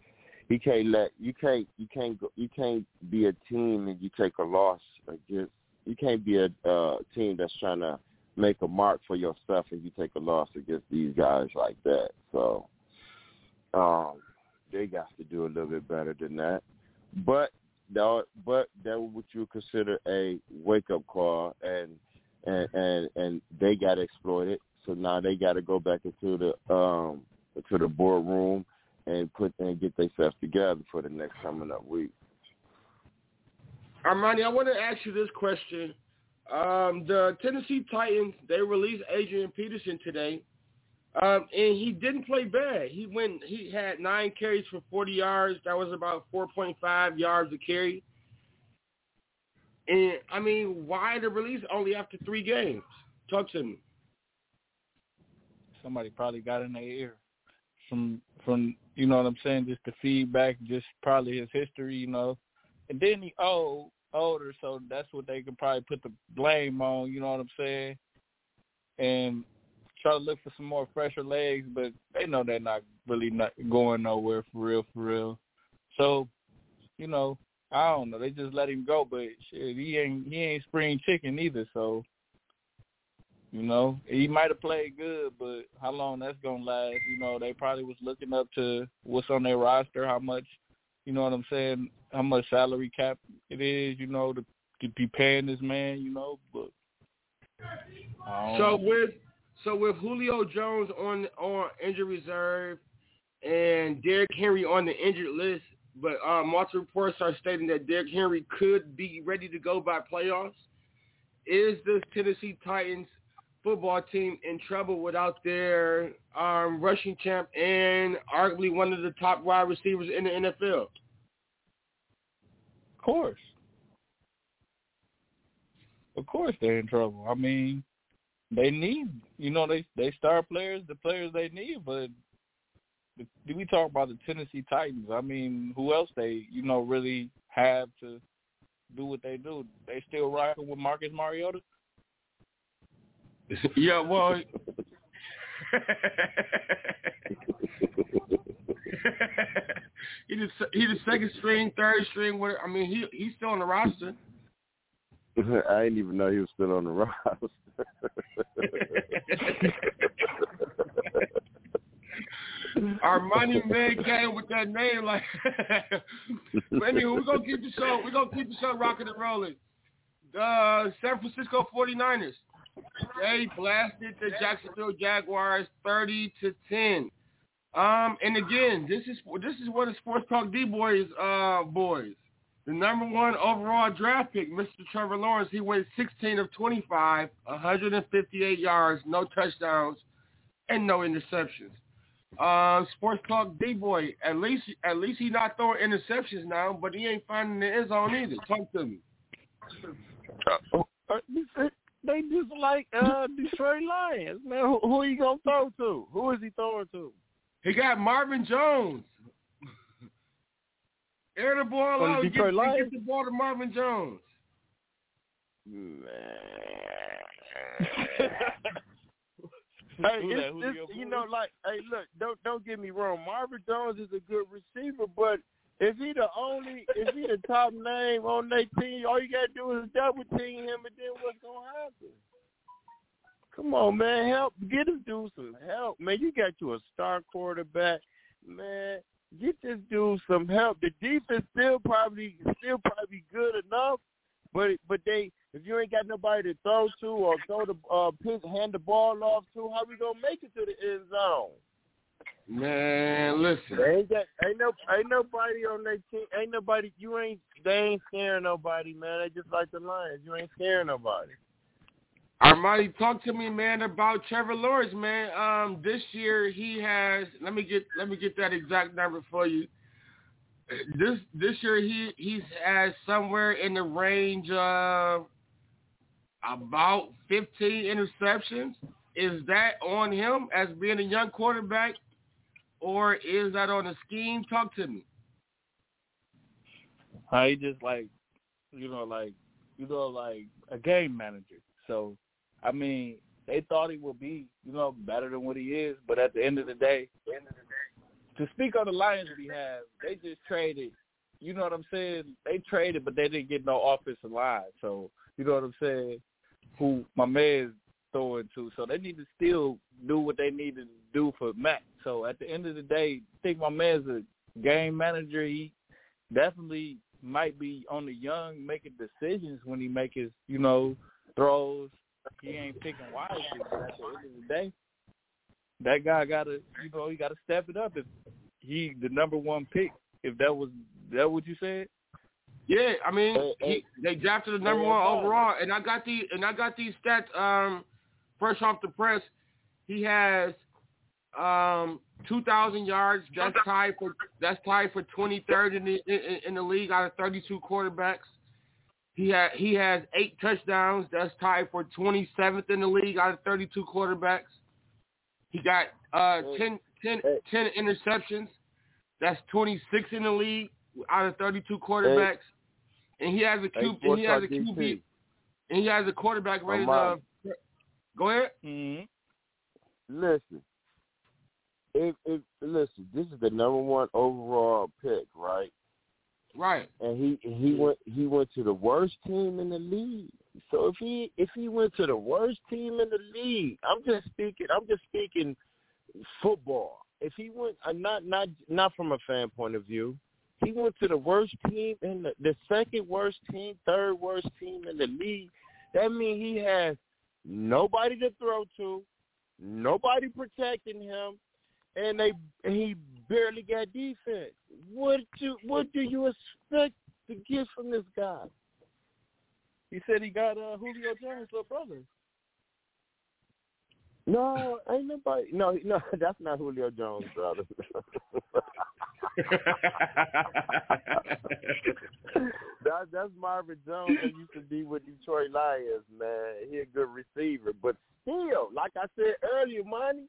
you can't let you can't you can't go, you can't be a team and you take a loss against you can't be a uh, team that's trying to make a mark for yourself and you take a loss against these guys like that. So um they got to do a little bit better than that. But that but that what you consider a wake up call and and and and they got exploited. So now they got to go back into the um to the boardroom and put and get themselves together for the next coming up week. Armani, I want to ask you this question. Um, the Tennessee Titans they released Adrian Peterson today, um, and he didn't play bad. He went he had nine carries for 40 yards. That was about 4.5 yards a carry. And I mean, why the release only after three games? Talk to me. Somebody probably got in their ear from from you know what I'm saying, just the feedback, just probably his history, you know. And then he old older, so that's what they could probably put the blame on, you know what I'm saying? And try to look for some more fresher legs, but they know they're not really not going nowhere for real, for real. So, you know, I don't know. They just let him go, but shit, he ain't he ain't spring chicken either. So you know, he might have played good, but how long that's gonna last? You know, they probably was looking up to what's on their roster, how much, you know what I'm saying, how much salary cap it is, you know, to, to be paying this man, you know. But so with so with Julio Jones on on injured reserve and Derrick Henry on the injured list, but uh, multiple reports are stating that Derrick Henry could be ready to go by playoffs. Is the Tennessee Titans football team in trouble without their um, rushing champ and arguably one of the top wide receivers in the NFL? Of course. Of course they're in trouble. I mean, they need, you know, they they star players, the players they need, but do we talk about the Tennessee Titans? I mean, who else they, you know, really have to do what they do? They still rocking with Marcus Mariota? yeah, well. he the he the second string, third string. What I mean, he he's still on the roster. I didn't even know he was still on the roster. Armani man came with that name like. but anyway, we're gonna keep the show. We're gonna keep the show rocking and rolling. The San Francisco 49ers. They blasted the Jacksonville Jaguars 30 to 10. Um, and again, this is this is what the Sports Talk D boys uh boys. The number one overall draft pick, Mr. Trevor Lawrence, he went 16 of 25, 158 yards, no touchdowns, and no interceptions. Uh, Sports Talk D boy, at least at least he not throwing interceptions now, but he ain't finding the end zone either. Talk to me. Uh, they just like uh, Detroit Lions, man. Who, who are you gonna throw to? Who is he throwing to? He got Marvin Jones. Air the ball Oh, out. the get, get the ball to Marvin Jones. Man. Hey, it's, it's, you know, like, hey, look, don't don't get me wrong. Marvin Jones is a good receiver, but if he the only, if he the top name on their team, all you gotta do is double team him, and then what's gonna happen? Come on, man, help, get this dude some help, man. You got you a star quarterback, man. Get this dude some help. The defense still probably still probably good enough, but but they if you ain't got nobody to throw to or throw the uh pick, hand the ball off to, how we gonna make it to the end zone? Man, listen. They ain't got ain't no ain't nobody on their team. Ain't nobody. You ain't they ain't scaring nobody, man. They just like the Lions. You ain't scaring nobody. Armani, talk to me, man, about Trevor Lawrence, man. Um, this year he has. Let me get let me get that exact number for you. This this year he he's has somewhere in the range of about 15 interceptions. Is that on him as being a young quarterback, or is that on a scheme? Talk to me. I just like, you know, like, you know, like a game manager. So, I mean, they thought he would be, you know, better than what he is. But at the end of the day, to speak on the Lions' behalf, they just traded. You know what I'm saying? They traded, but they didn't get no offensive line. So, you know what I'm saying? Who my man's throwing to. So they need to still do what they need to do for Matt. So at the end of the day, I think my man's a game manager. He definitely might be on the young making decisions when he make his, you know, throws. He ain't picking wisely. But at the end of the day, that guy gotta, you know, he gotta step it up. If he the number one pick, if that was that what you said? Yeah, I mean, Hey, he, they drafted the number Hey, one overall, and I got the and I got these stats um, fresh off the press. He has um, two thousand yards. That's tied for that's tied for twenty third in the in, in the league out of thirty two quarterbacks. He had he has eight touchdowns. That's tied for twenty seventh in the league out of thirty two quarterbacks. He got uh, 10, 10, 10 interceptions. That's twenty six in the league out of thirty two quarterbacks. And he has a Hey, and he has a QB, DC. and he has a quarterback rated Amari. of. Go ahead. Mm-hmm. Listen, if if listen, this is the number one overall pick, right? Right. And he he went he went to the worst team in the league. So if he if he went to the worst team in the league, I'm just speaking. I'm just speaking football. If he went, uh, not not not from a fan point of view, he went to the worst team in the, the second worst team, third worst team in the league. That means he has nobody to throw to, nobody protecting him, and they and he barely got defense. What do what do you expect to get from this guy? He said he got uh, Julio Jones' little brother. No, ain't nobody. No, no, that's not Julio Jones, brother. that, that's Marvin Jones that used to be with Detroit Lions, man. He a good receiver, but still, like I said earlier, money.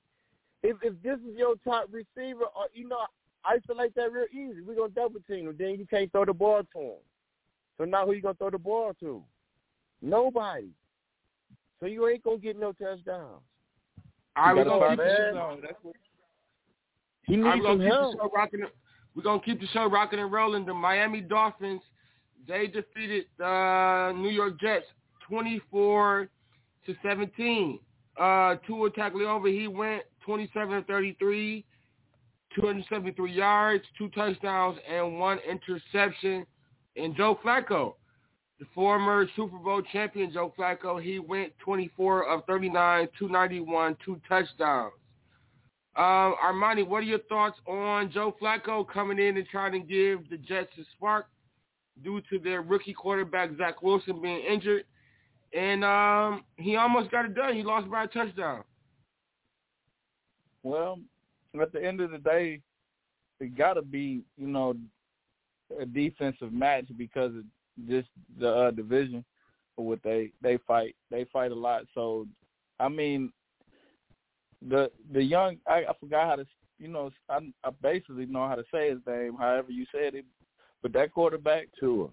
If if this is your top receiver, or you know, isolate that real easy. We're gonna double team him. Then you can't throw the ball to him. So now who you gonna throw the ball to? Nobody. So you ain't gonna get no touchdowns. All right, we're gonna keep the show. That's what He All right, needs some gonna help. the show rocking. We're gonna keep the show rocking and rolling. The Miami Dolphins they defeated the New York Jets twenty four to seventeen. Uh, Tua Tagliova he went twenty seven to thirty three. 273 yards, two touchdowns, and one interception. And Joe Flacco, the former Super Bowl champion Joe Flacco, he went 24 of 39, 291, two touchdowns. Um, Armani, what are your thoughts on Joe Flacco coming in and trying to give the Jets a spark due to their rookie quarterback Zach Wilson being injured? And um, he almost got it done. He lost by a touchdown. Well, at the end of the day, it got to be, you know, a defensive match because of just the uh, division what they they fight. They fight a lot. So, I mean, the the young I, I forgot how to you know I, I basically know how to say his name. However you said it, but that quarterback Tua.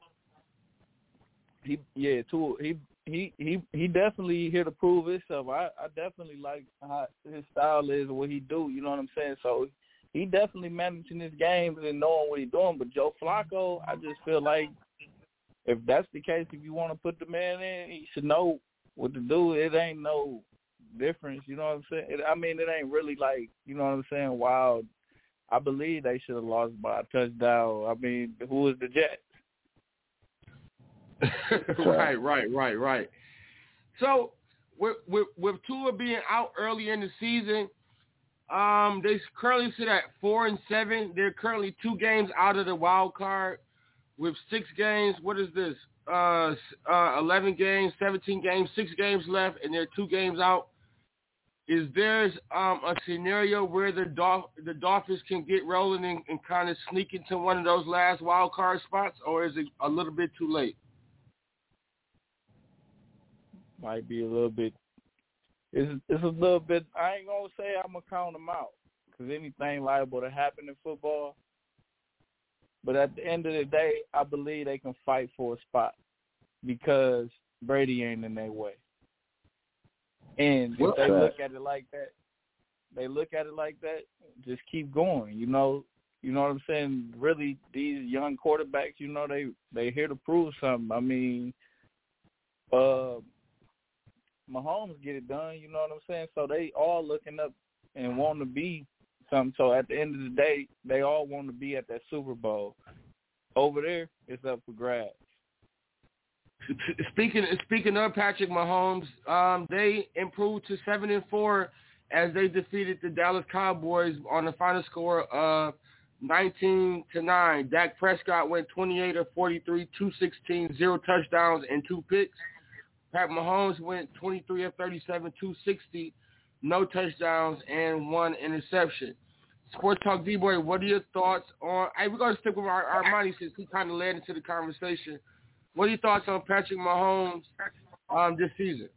He yeah Tua he he he he definitely here to prove himself. I I definitely like how his style is what he do. You know what I'm saying? So he definitely managing his games and knowing what he's doing. But Joe Flacco, I just feel like if that's the case, if you want to put the man in, he should know what to do. It ain't no difference. You know what I'm saying? It, I mean, it ain't really like you know what I'm saying. Wild. I believe they should have lost by a touchdown. I mean, who is the Jets? right, right, right, right. So with with with Tua being out early in the season, um, they currently sit at four and seven. They're currently two games out of the wild card with six games. What is this? Uh, uh, eleven games, seventeen games, six games left, and they're two games out. Is there um, a scenario where the Dolph- the Dolphins can get rolling and, and kind of sneak into one of those last wild card spots, or is it a little bit too late? Might be a little bit. It's it's a little bit. I ain't gonna say I'm gonna count them out because anything liable to happen in football. But at the end of the day, I believe they can fight for a spot because Brady ain't in their way. And if they look at it like that, they look at it like that, just keep going. You know, you know what I'm saying? Really, these young quarterbacks, you know, they they here to prove something. I mean, uh, Mahomes get it done. You know what I'm saying? So they all looking up and want to be something. So at the end of the day, they all want to be at that Super Bowl. Over there, it's up for grabs. Speaking speaking of Patrick Mahomes, um, they improved to seven and four as they defeated the Dallas Cowboys on the final score of nineteen to nine. Dak Prescott went twenty eight of 43, 216, zero touchdowns and two picks. Pat Mahomes went twenty three of 37, 260, no touchdowns and one interception. Sports Talk D-Boy, what are your thoughts on? Hey, we're gonna stick with our, our money since he kind of led into the conversation. What are your thoughts on Patrick Mahomes um, this season?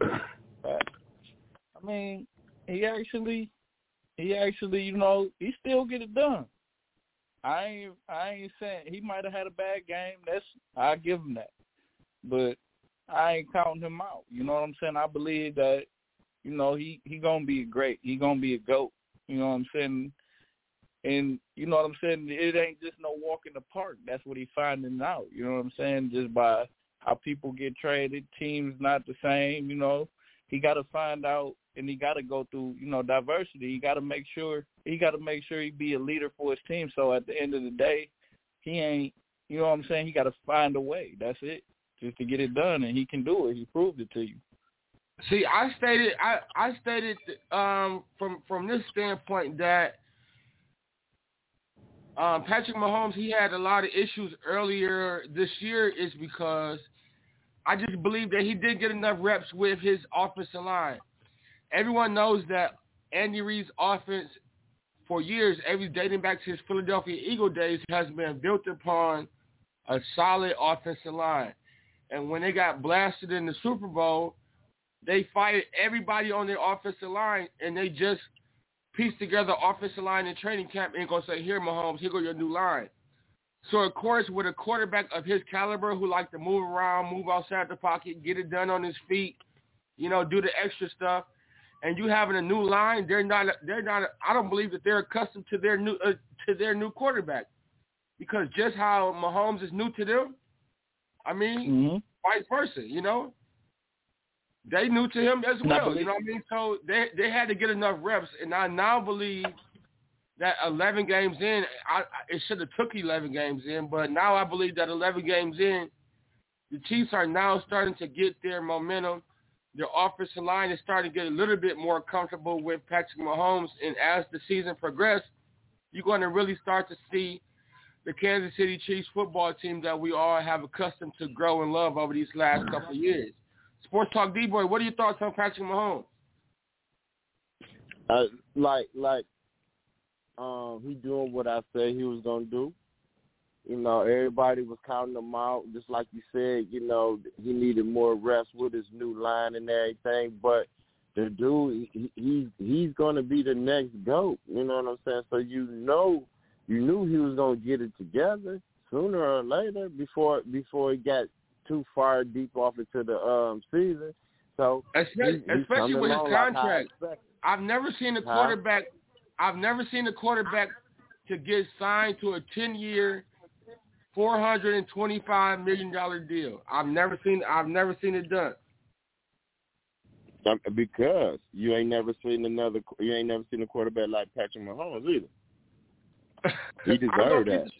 I mean, he actually, he actually, you know, he still get it done. I ain't, I ain't saying he might have had a bad game. That's I give him that, but I ain't counting him out. You know what I'm saying? I believe that, you know, he he gonna be great. He gonna be a goat. You know what I'm saying? And you know what I'm saying? It ain't just no walk in the park. That's what he finding out. You know what I'm saying? Just by how people get traded, teams not the same. You know, he got to find out, and he got to go through you know diversity. He got to make sure he got to make sure he be a leader for his team. So at the end of the day, he ain't. You know what I'm saying? He got to find a way. That's it, just to get it done, and he can do it. He proved it to you. See, I stated I I stated um, from from this standpoint that um, Patrick Mahomes, he had a lot of issues earlier this year is because I just believe that he did get enough reps with his offensive line. Everyone knows that Andy Reid's offense for years, every dating back to his Philadelphia Eagle days, has been built upon a solid offensive line. And when they got blasted in the Super Bowl, they fired everybody on their offensive line and they just pieced together offensive line and training camp and gonna say, here, Mahomes, here go your new line. So of course, with a quarterback of his caliber who like to move around, move outside the pocket, get it done on his feet, you know, do the extra stuff, and you having a new line, they're not, they're not. I don't believe that they're accustomed to their new uh, to their new quarterback, because just how Mahomes is new to them, I mean, mm-hmm. vice versa, you know. they knew to him as well. believe- You know what I mean? So they they had to get enough reps, and I now believe that 11 games in, I, I it should have took 11 games in, but now I believe that 11 games in, the Chiefs are now starting to get their momentum. Their offensive line is starting to get a little bit more comfortable with Patrick Mahomes, and as the season progresses, you're going to really start to see the Kansas City Chiefs football team that we all have accustomed to grow and love over these last couple of years. Sports Talk D-Boy, what are your thoughts on Patrick Mahomes? Uh, like like um he doing what I said he was gonna do. You know, everybody was counting him out, just like you said. You know, he needed more reps with his new line and everything. But the dude, he, he he's gonna be the next goat. You know what I'm saying? So you know, you knew he was gonna get it together sooner or later before before he got too far deep off into the um season. So Especially, he- especially with his like contract. expected. I've never seen a Huh? quarterback. I've never seen a quarterback to get signed to a ten-year, four hundred and twenty-five million dollar deal. I've never seen. I've never seen it done. Um, Because you ain't never seen another, you ain't never seen a quarterback like Patrick Mahomes either. He deserved that. the-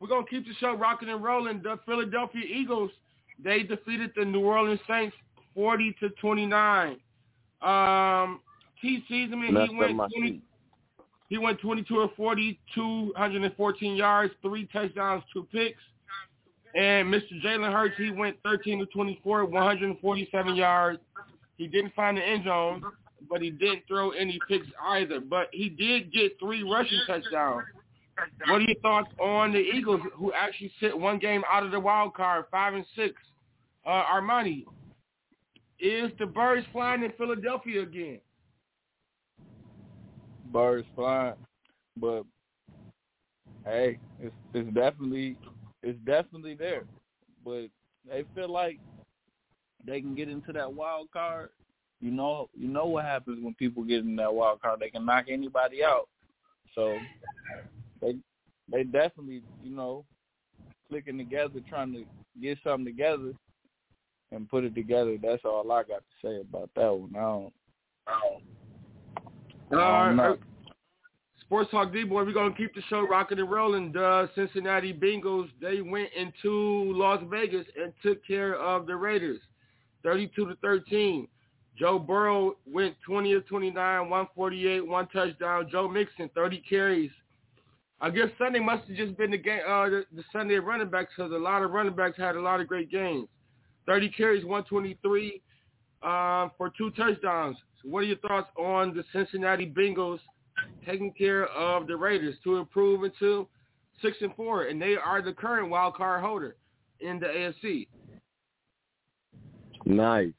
We're gonna keep the show rocking and rolling. The Philadelphia Eagles they defeated the New Orleans Saints forty to twenty-nine. Um, T. Season Messed he went 20. He went 22 of 40, 214 yards, three touchdowns, two picks. And Mr. Jalen Hurts, he went 13 to 24, 147 yards. He didn't find the end zone, but he didn't throw any picks either. But he did get three rushing touchdowns. What are your thoughts on the Eagles, who actually sit one game out of the wild card, five and six? Uh, Armani, is the birds flying in Philadelphia again? birds flying. But hey, it's it's definitely it's definitely there. But they feel like they can get into that wild card. You know you know what happens when people get in that wild card. They can knock anybody out. So they they definitely, you know, clicking together, trying to get something together and put it together. That's all I got to say about that one. I don't, I don't Um, no. uh, Sports Talk D boy, we're gonna keep the show rocking and rolling. The Cincinnati Bengals they went into Las Vegas and took care of the Raiders, thirty-two to thirteen. Joe Burrow went twenty of twenty-nine, one forty-eight, one touchdown. Joe Mixon thirty carries. I guess Sunday must have just been the game, uh, the, the Sunday running backs because a lot of running backs had a lot of great games. Thirty carries, one twenty-three uh, for two touchdowns. So what are your thoughts on the Cincinnati Bengals taking care of the Raiders to improve into six and four, and they are the current wild card holder in the AFC. Nice.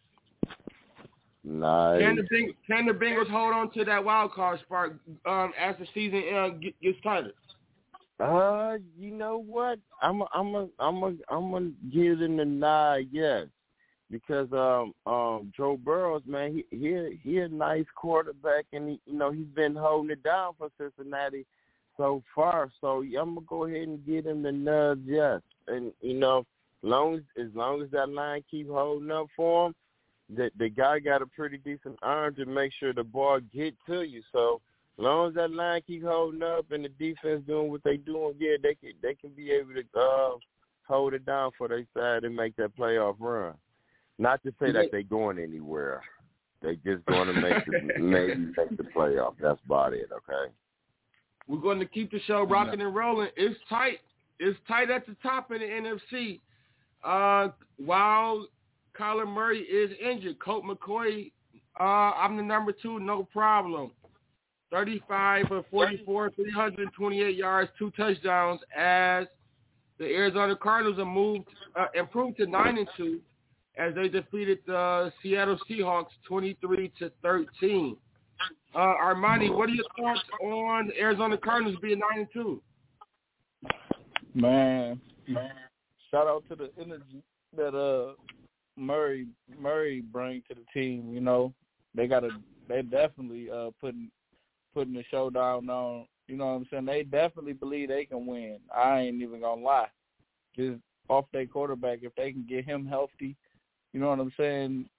Nice. Can the Beng- can the Bengals hold on to that wild card spot um, as the season uh, get- gets tighter? Uh, you know what? I'm a, I'm a, I'm a, I'm gonna give them the nod, yes, because um um Joe Burrows, man, he he he a nice quarterback, and he, you know he's been holding it down for Cincinnati so far. So yeah, I'm gonna go ahead and give him the nod, yes, and you know, long as as long as that line keep holding up for him, the the guy got a pretty decent arm to make sure the ball get to you. So as long as that line keep holding up and the defense doing what they doing, yeah, they can they can be able to uh, hold it down for their side and make that playoff run. Not to say that they going anywhere. They just going to make the, maybe make the playoff. That's about it. Okay. We're going to keep the show rocking and rolling. It's tight. It's tight at the top in the NFC. Uh, while Kyler Murray is injured, Colt McCoy, uh, I'm the number two, no problem. 35 for 44, 328 yards, two touchdowns as the Arizona Cardinals moved, uh, improved to 9 and 2 as they defeated the Seattle Seahawks 23 to 13. Uh, Armani, what are your thoughts on Arizona Cardinals being 9 and 2? Man, man, shout out to the energy that uh Murray Murray bring to the team. You know, they got to they definitely uh putting putting the showdown on. You know what I'm saying? They definitely believe they can win. I ain't even gonna lie. Just off their quarterback, if they can get him healthy, you know what I'm saying?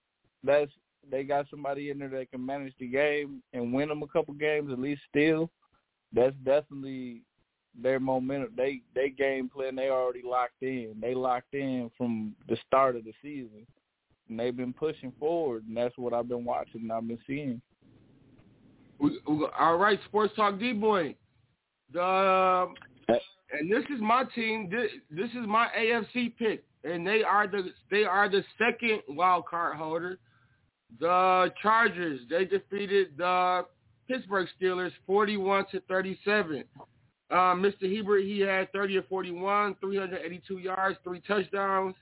that's they got somebody in there that can manage the game and win them a couple games at least. Still, that's definitely their momentum. They they game plan. They already locked in. They locked in from the start of the season, and they've been pushing forward. And that's what I've been watching. and I've been seeing. All right, Sports Talk D boy. The um, and this is my team. This, this is my AFC pick, and they are the they are the second wild card holder. The Chargers they defeated the Pittsburgh Steelers forty-one to thirty-seven. Uh, Mr. Herbert he had thirty or forty-one, three hundred eighty-two yards, three touchdowns,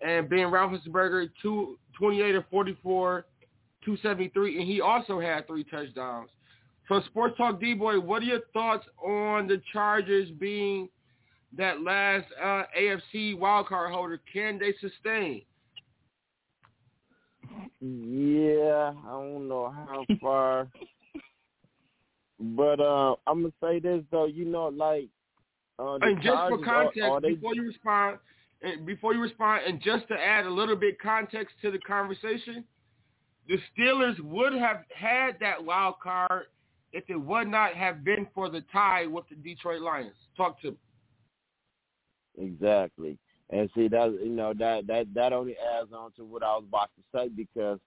and Ben Roethlisberger two twenty-eight or forty-four, two seventy-three, and he also had three touchdowns. So Sports Talk D-Boy, what are your thoughts on the Chargers being that last uh, AFC wildcard holder? Can they sustain? Yeah, I don't know how far, but uh, I'm gonna say this though. You know, like uh, and just for context, are, are they... before you respond, and before you respond, and just to add a little bit context to the conversation, the Steelers would have had that wild card if it would not have been for the tie with the Detroit Lions. Talk to me. Exactly. And see that you know that that that only adds on to what I was about to say because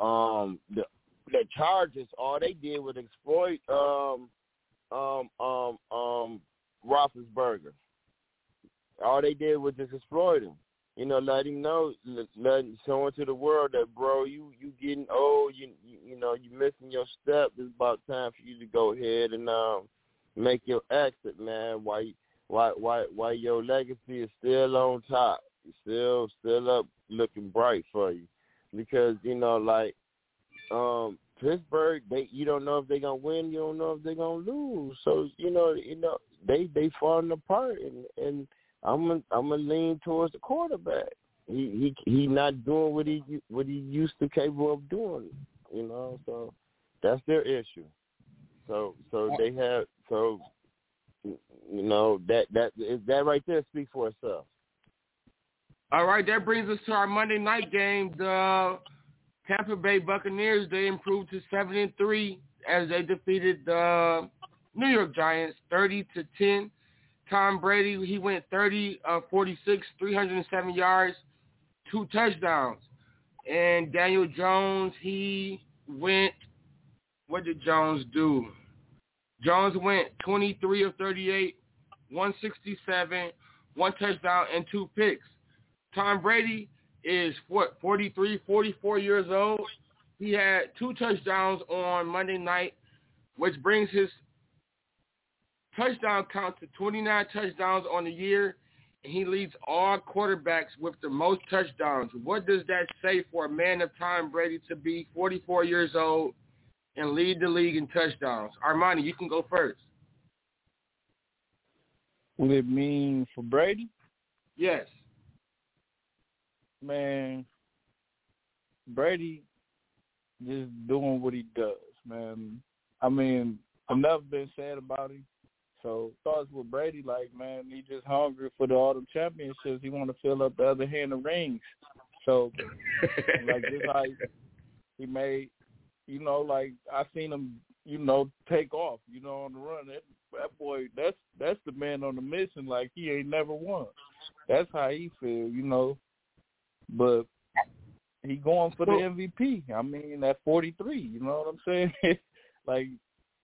um the the Chargers all they did was exploit um um um um Roethlisberger. All they did was just exploit him you know, let him know, let showing to the world that bro, you you getting old, you you, you know, you missing your step. It's about time for you to go ahead and um make your exit, man. Why why why why your legacy is still on top, still still up, looking bright for you, because you know, like um Pittsburgh, they you don't know if they're gonna win, you don't know if they're gonna lose. So you know, you know, they they falling apart, and and I'm gonna, I'm gonna lean towards the quarterback. He he he not doing what he what he used to capable of doing. You know, so that's their issue. So so they have so you know that that is that right there speaks for itself. All right, that brings us to our Monday night game. The Tampa Bay Buccaneers they improved to seven and three as they defeated the New York Giants thirty to ten. Tom Brady, he went 30 uh, 46, 307 yards, two touchdowns. And Daniel Jones, he went, what did Jones do? Jones went 23 of 38, 167, one touchdown, and two picks. Tom Brady is what 43, 44 years old. He had two touchdowns on Monday night, which brings his touchdown count to 29 touchdowns on the year, and he leads all quarterbacks with the most touchdowns. What does that say for a man of Tom Brady to be 44 years old and lead the league in touchdowns? Armani, you can go first. What it mean for Brady? Yes. Man, Brady just doing what he does, man. I mean, enough been said about him. So thoughts with Brady, like man, he just hungry for the autumn championships. He want to fill up the other hand of rings. So like just like he made, you know, like I seen him, you know, take off, you know, on the run. That, that boy, that's that's the man on the mission. Like he ain't never won. That's how he feel, you know. But he going for the MVP. I mean, at 43, you know what I'm saying? like,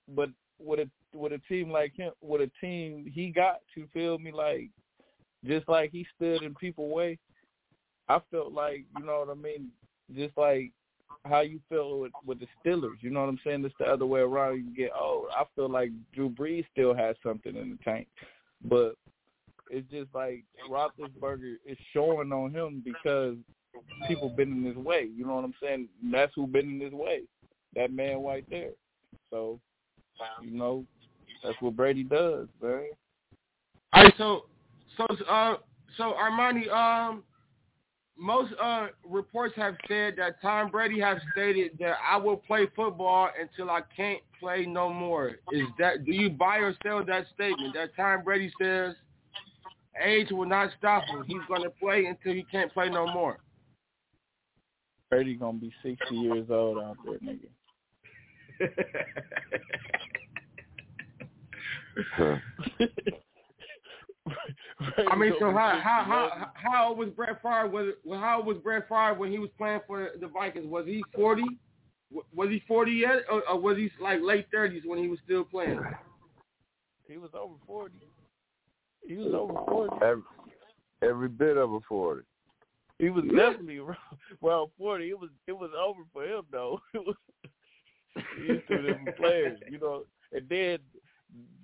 but with a with a team like him, with a team he got to feel me like, just like he stood in people way. I felt like you know what I mean, just like how you feel with with the Steelers. You know what I'm saying? It's the other way around. You get oh, I feel like Drew Brees still has something in the tank, but it's just like Roethlisberger is showing on him because people been in his way. You know what I'm saying? That's who been in his way. That man right there. So, you know, that's what Brady does, man. All right, so so uh so Armani, um most uh reports have said that Tom Brady has stated that I will play football until I can't play no more. Is that do you buy or sell that statement that Tom Brady says age will not stop him. He's gonna play until he can't play no more. Brady gonna be sixty years old out there, nigga. I mean, so how how how how old was Brett Favre? Was how old was Brett Favre when he was playing for the Vikings? Was he forty? Was he forty yet, or, or was he like late thirties when he was still playing? He was over forty. He was over forty. Every, every bit of a forty. He was definitely well forty. It was it was over for him though. It was he's two different players, you know. And then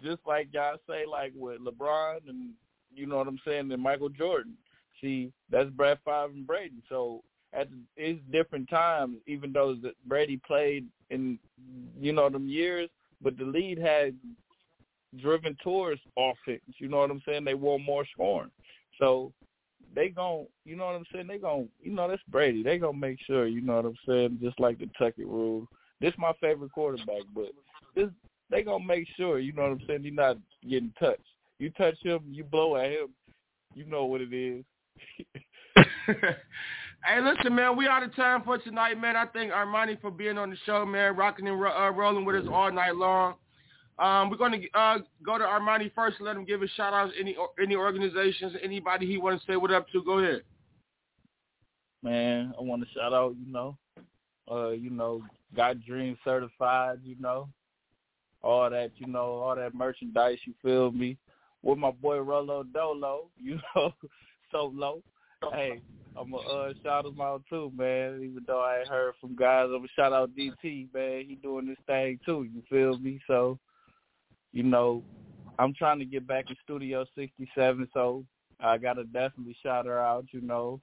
just like y'all say, like with LeBron and you know what I'm saying, and Michael Jordan. See, that's Brad Favre and Brady. So at it's different times, even though Brady played in you know them years, but the lead had driven towards offense. You know what I'm saying? They want more scoring. So they gon' you know what I'm saying? They gon' you know that's Brady. They gonna make sure, you know what I'm saying, just like the Tuckett rule. This my favorite quarterback, but this they gonna make sure, you know what I'm saying, you're not getting touched. You touch him, you blow at him, you know what it is. hey, listen, man, we out of time for tonight, man. I thank Armani for being on the show, man, rocking and uh, rolling with us all night long. Um, we're going to uh, go to Armani first and let him give a shout out to any any organizations, anybody he want to say what up to. Go ahead. Man, I want to shout out, you know, uh, you know, Got Dream certified, you know, all that, you know, all that merchandise. You feel me? With my boy Rolo Dolo, you know, solo. Hey, I'm gonna uh, shout him out too, man. Even though I ain't heard from guys, I'm gonna shout out DT, man. He doing this thing too. You feel me? So you know, I'm trying to get back in Studio 67, so I gotta definitely shout her out. You know,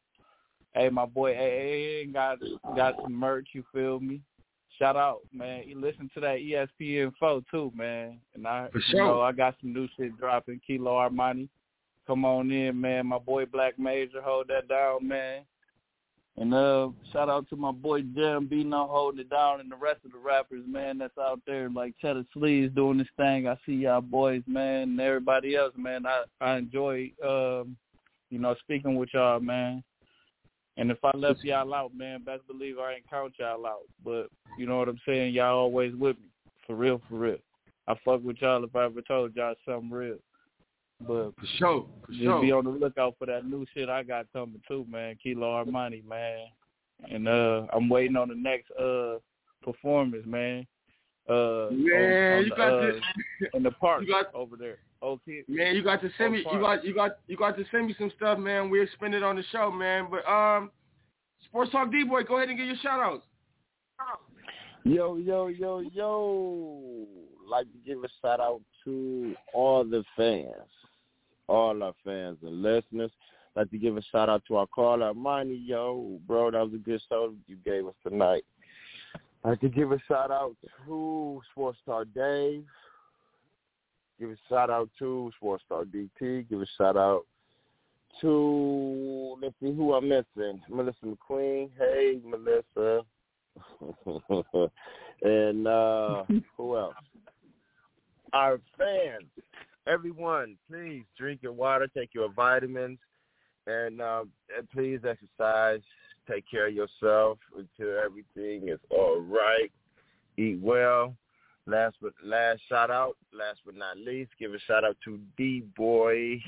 hey, my boy AA got got some merch. You feel me? Shout out, man. You listen to that ESPN four too, man. And I, For you sure. know, I got some new shit dropping. Kilo Armani, come on in, man. My boy Black Major, hold that down, man. And uh, shout out to my boy Jam Bino holding it down, and the rest of the rappers, man, that's out there like Cheddar Sleeves doing this thing. I see y'all boys, man, and everybody else, man. I I enjoy, um, you know, speaking with y'all, man. And if I left y'all out, man, best believe I ain't count y'all out. But you know what I'm saying? Y'all always with me, for real, for real. I fuck with y'all if I ever told y'all something real. But For sure. For just sure. be on the lookout for that new shit I got coming too, man. Kilo Armani, man. And uh I'm waiting on the next uh performance, man. Uh Man, on, on you the, got uh, to, in the park you got- over there. Okay. man, you got to send me, you got, you got, you got to send me some stuff, man. We'll spend it on the show, man. But um, Sports Talk D boy, go ahead and get your shout outs. Yo, yo, yo, yo. Like to give a shout out to all the fans, all our fans and listeners. Like to give a shout out to our caller, Armani. Yo, bro, that was a good show you gave us tonight. Like to give a shout out to Sports Star Dave. Give a shout out to Sports Star DT. Give a shout out to let's see who I'm missing. Melissa McQueen. Hey, Melissa. and uh who else? Our fans, everyone, please drink your water, take your vitamins, and, uh, and please exercise. Take care of yourself until everything is all right. Eat well. Last but last shout out, last but not least, give a shout out to D Boy.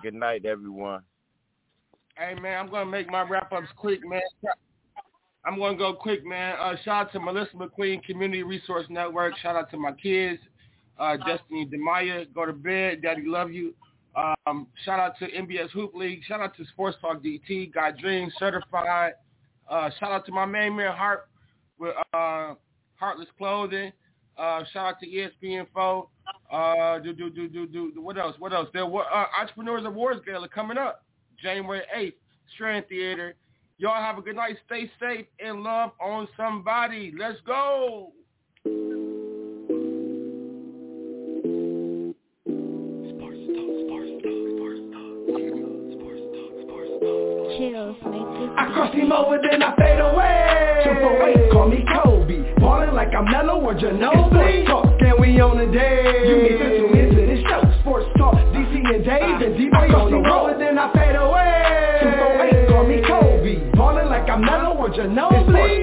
Good night, everyone. Hey man, I'm gonna make my wrap ups quick, man. I'm gonna go quick, man. Uh, shout out to Melissa McQueen Community Resource Network. Shout out to my kids, uh, Destiny Demaya. Go to bed, Daddy love you. Um, shout out to NBS Hoop League. Shout out to Sports Talk DT. Got Dreams Certified. Uh, shout out to my main man Hart with uh, Heartless Clothing. Uh, shout out to ESPN 4. Uh, do, do, do, do, do, what else? What else? There were uh, Entrepreneurs Awards Gala coming up January 8th, Strand Theater. Y'all have a good night. Stay safe and love on somebody. Let's go. Baltimore, Mower, then I fade away. 248, call me Kobe. Ballin' like I'm Melo or Ginobili. Sports talk, and we on the day. You need to tune into this show. Sports talk, DC and Dave, and D-Boy on the road, then I fade away. 248, call me Kobe. Ballin' like I'm Melo or Ginobili.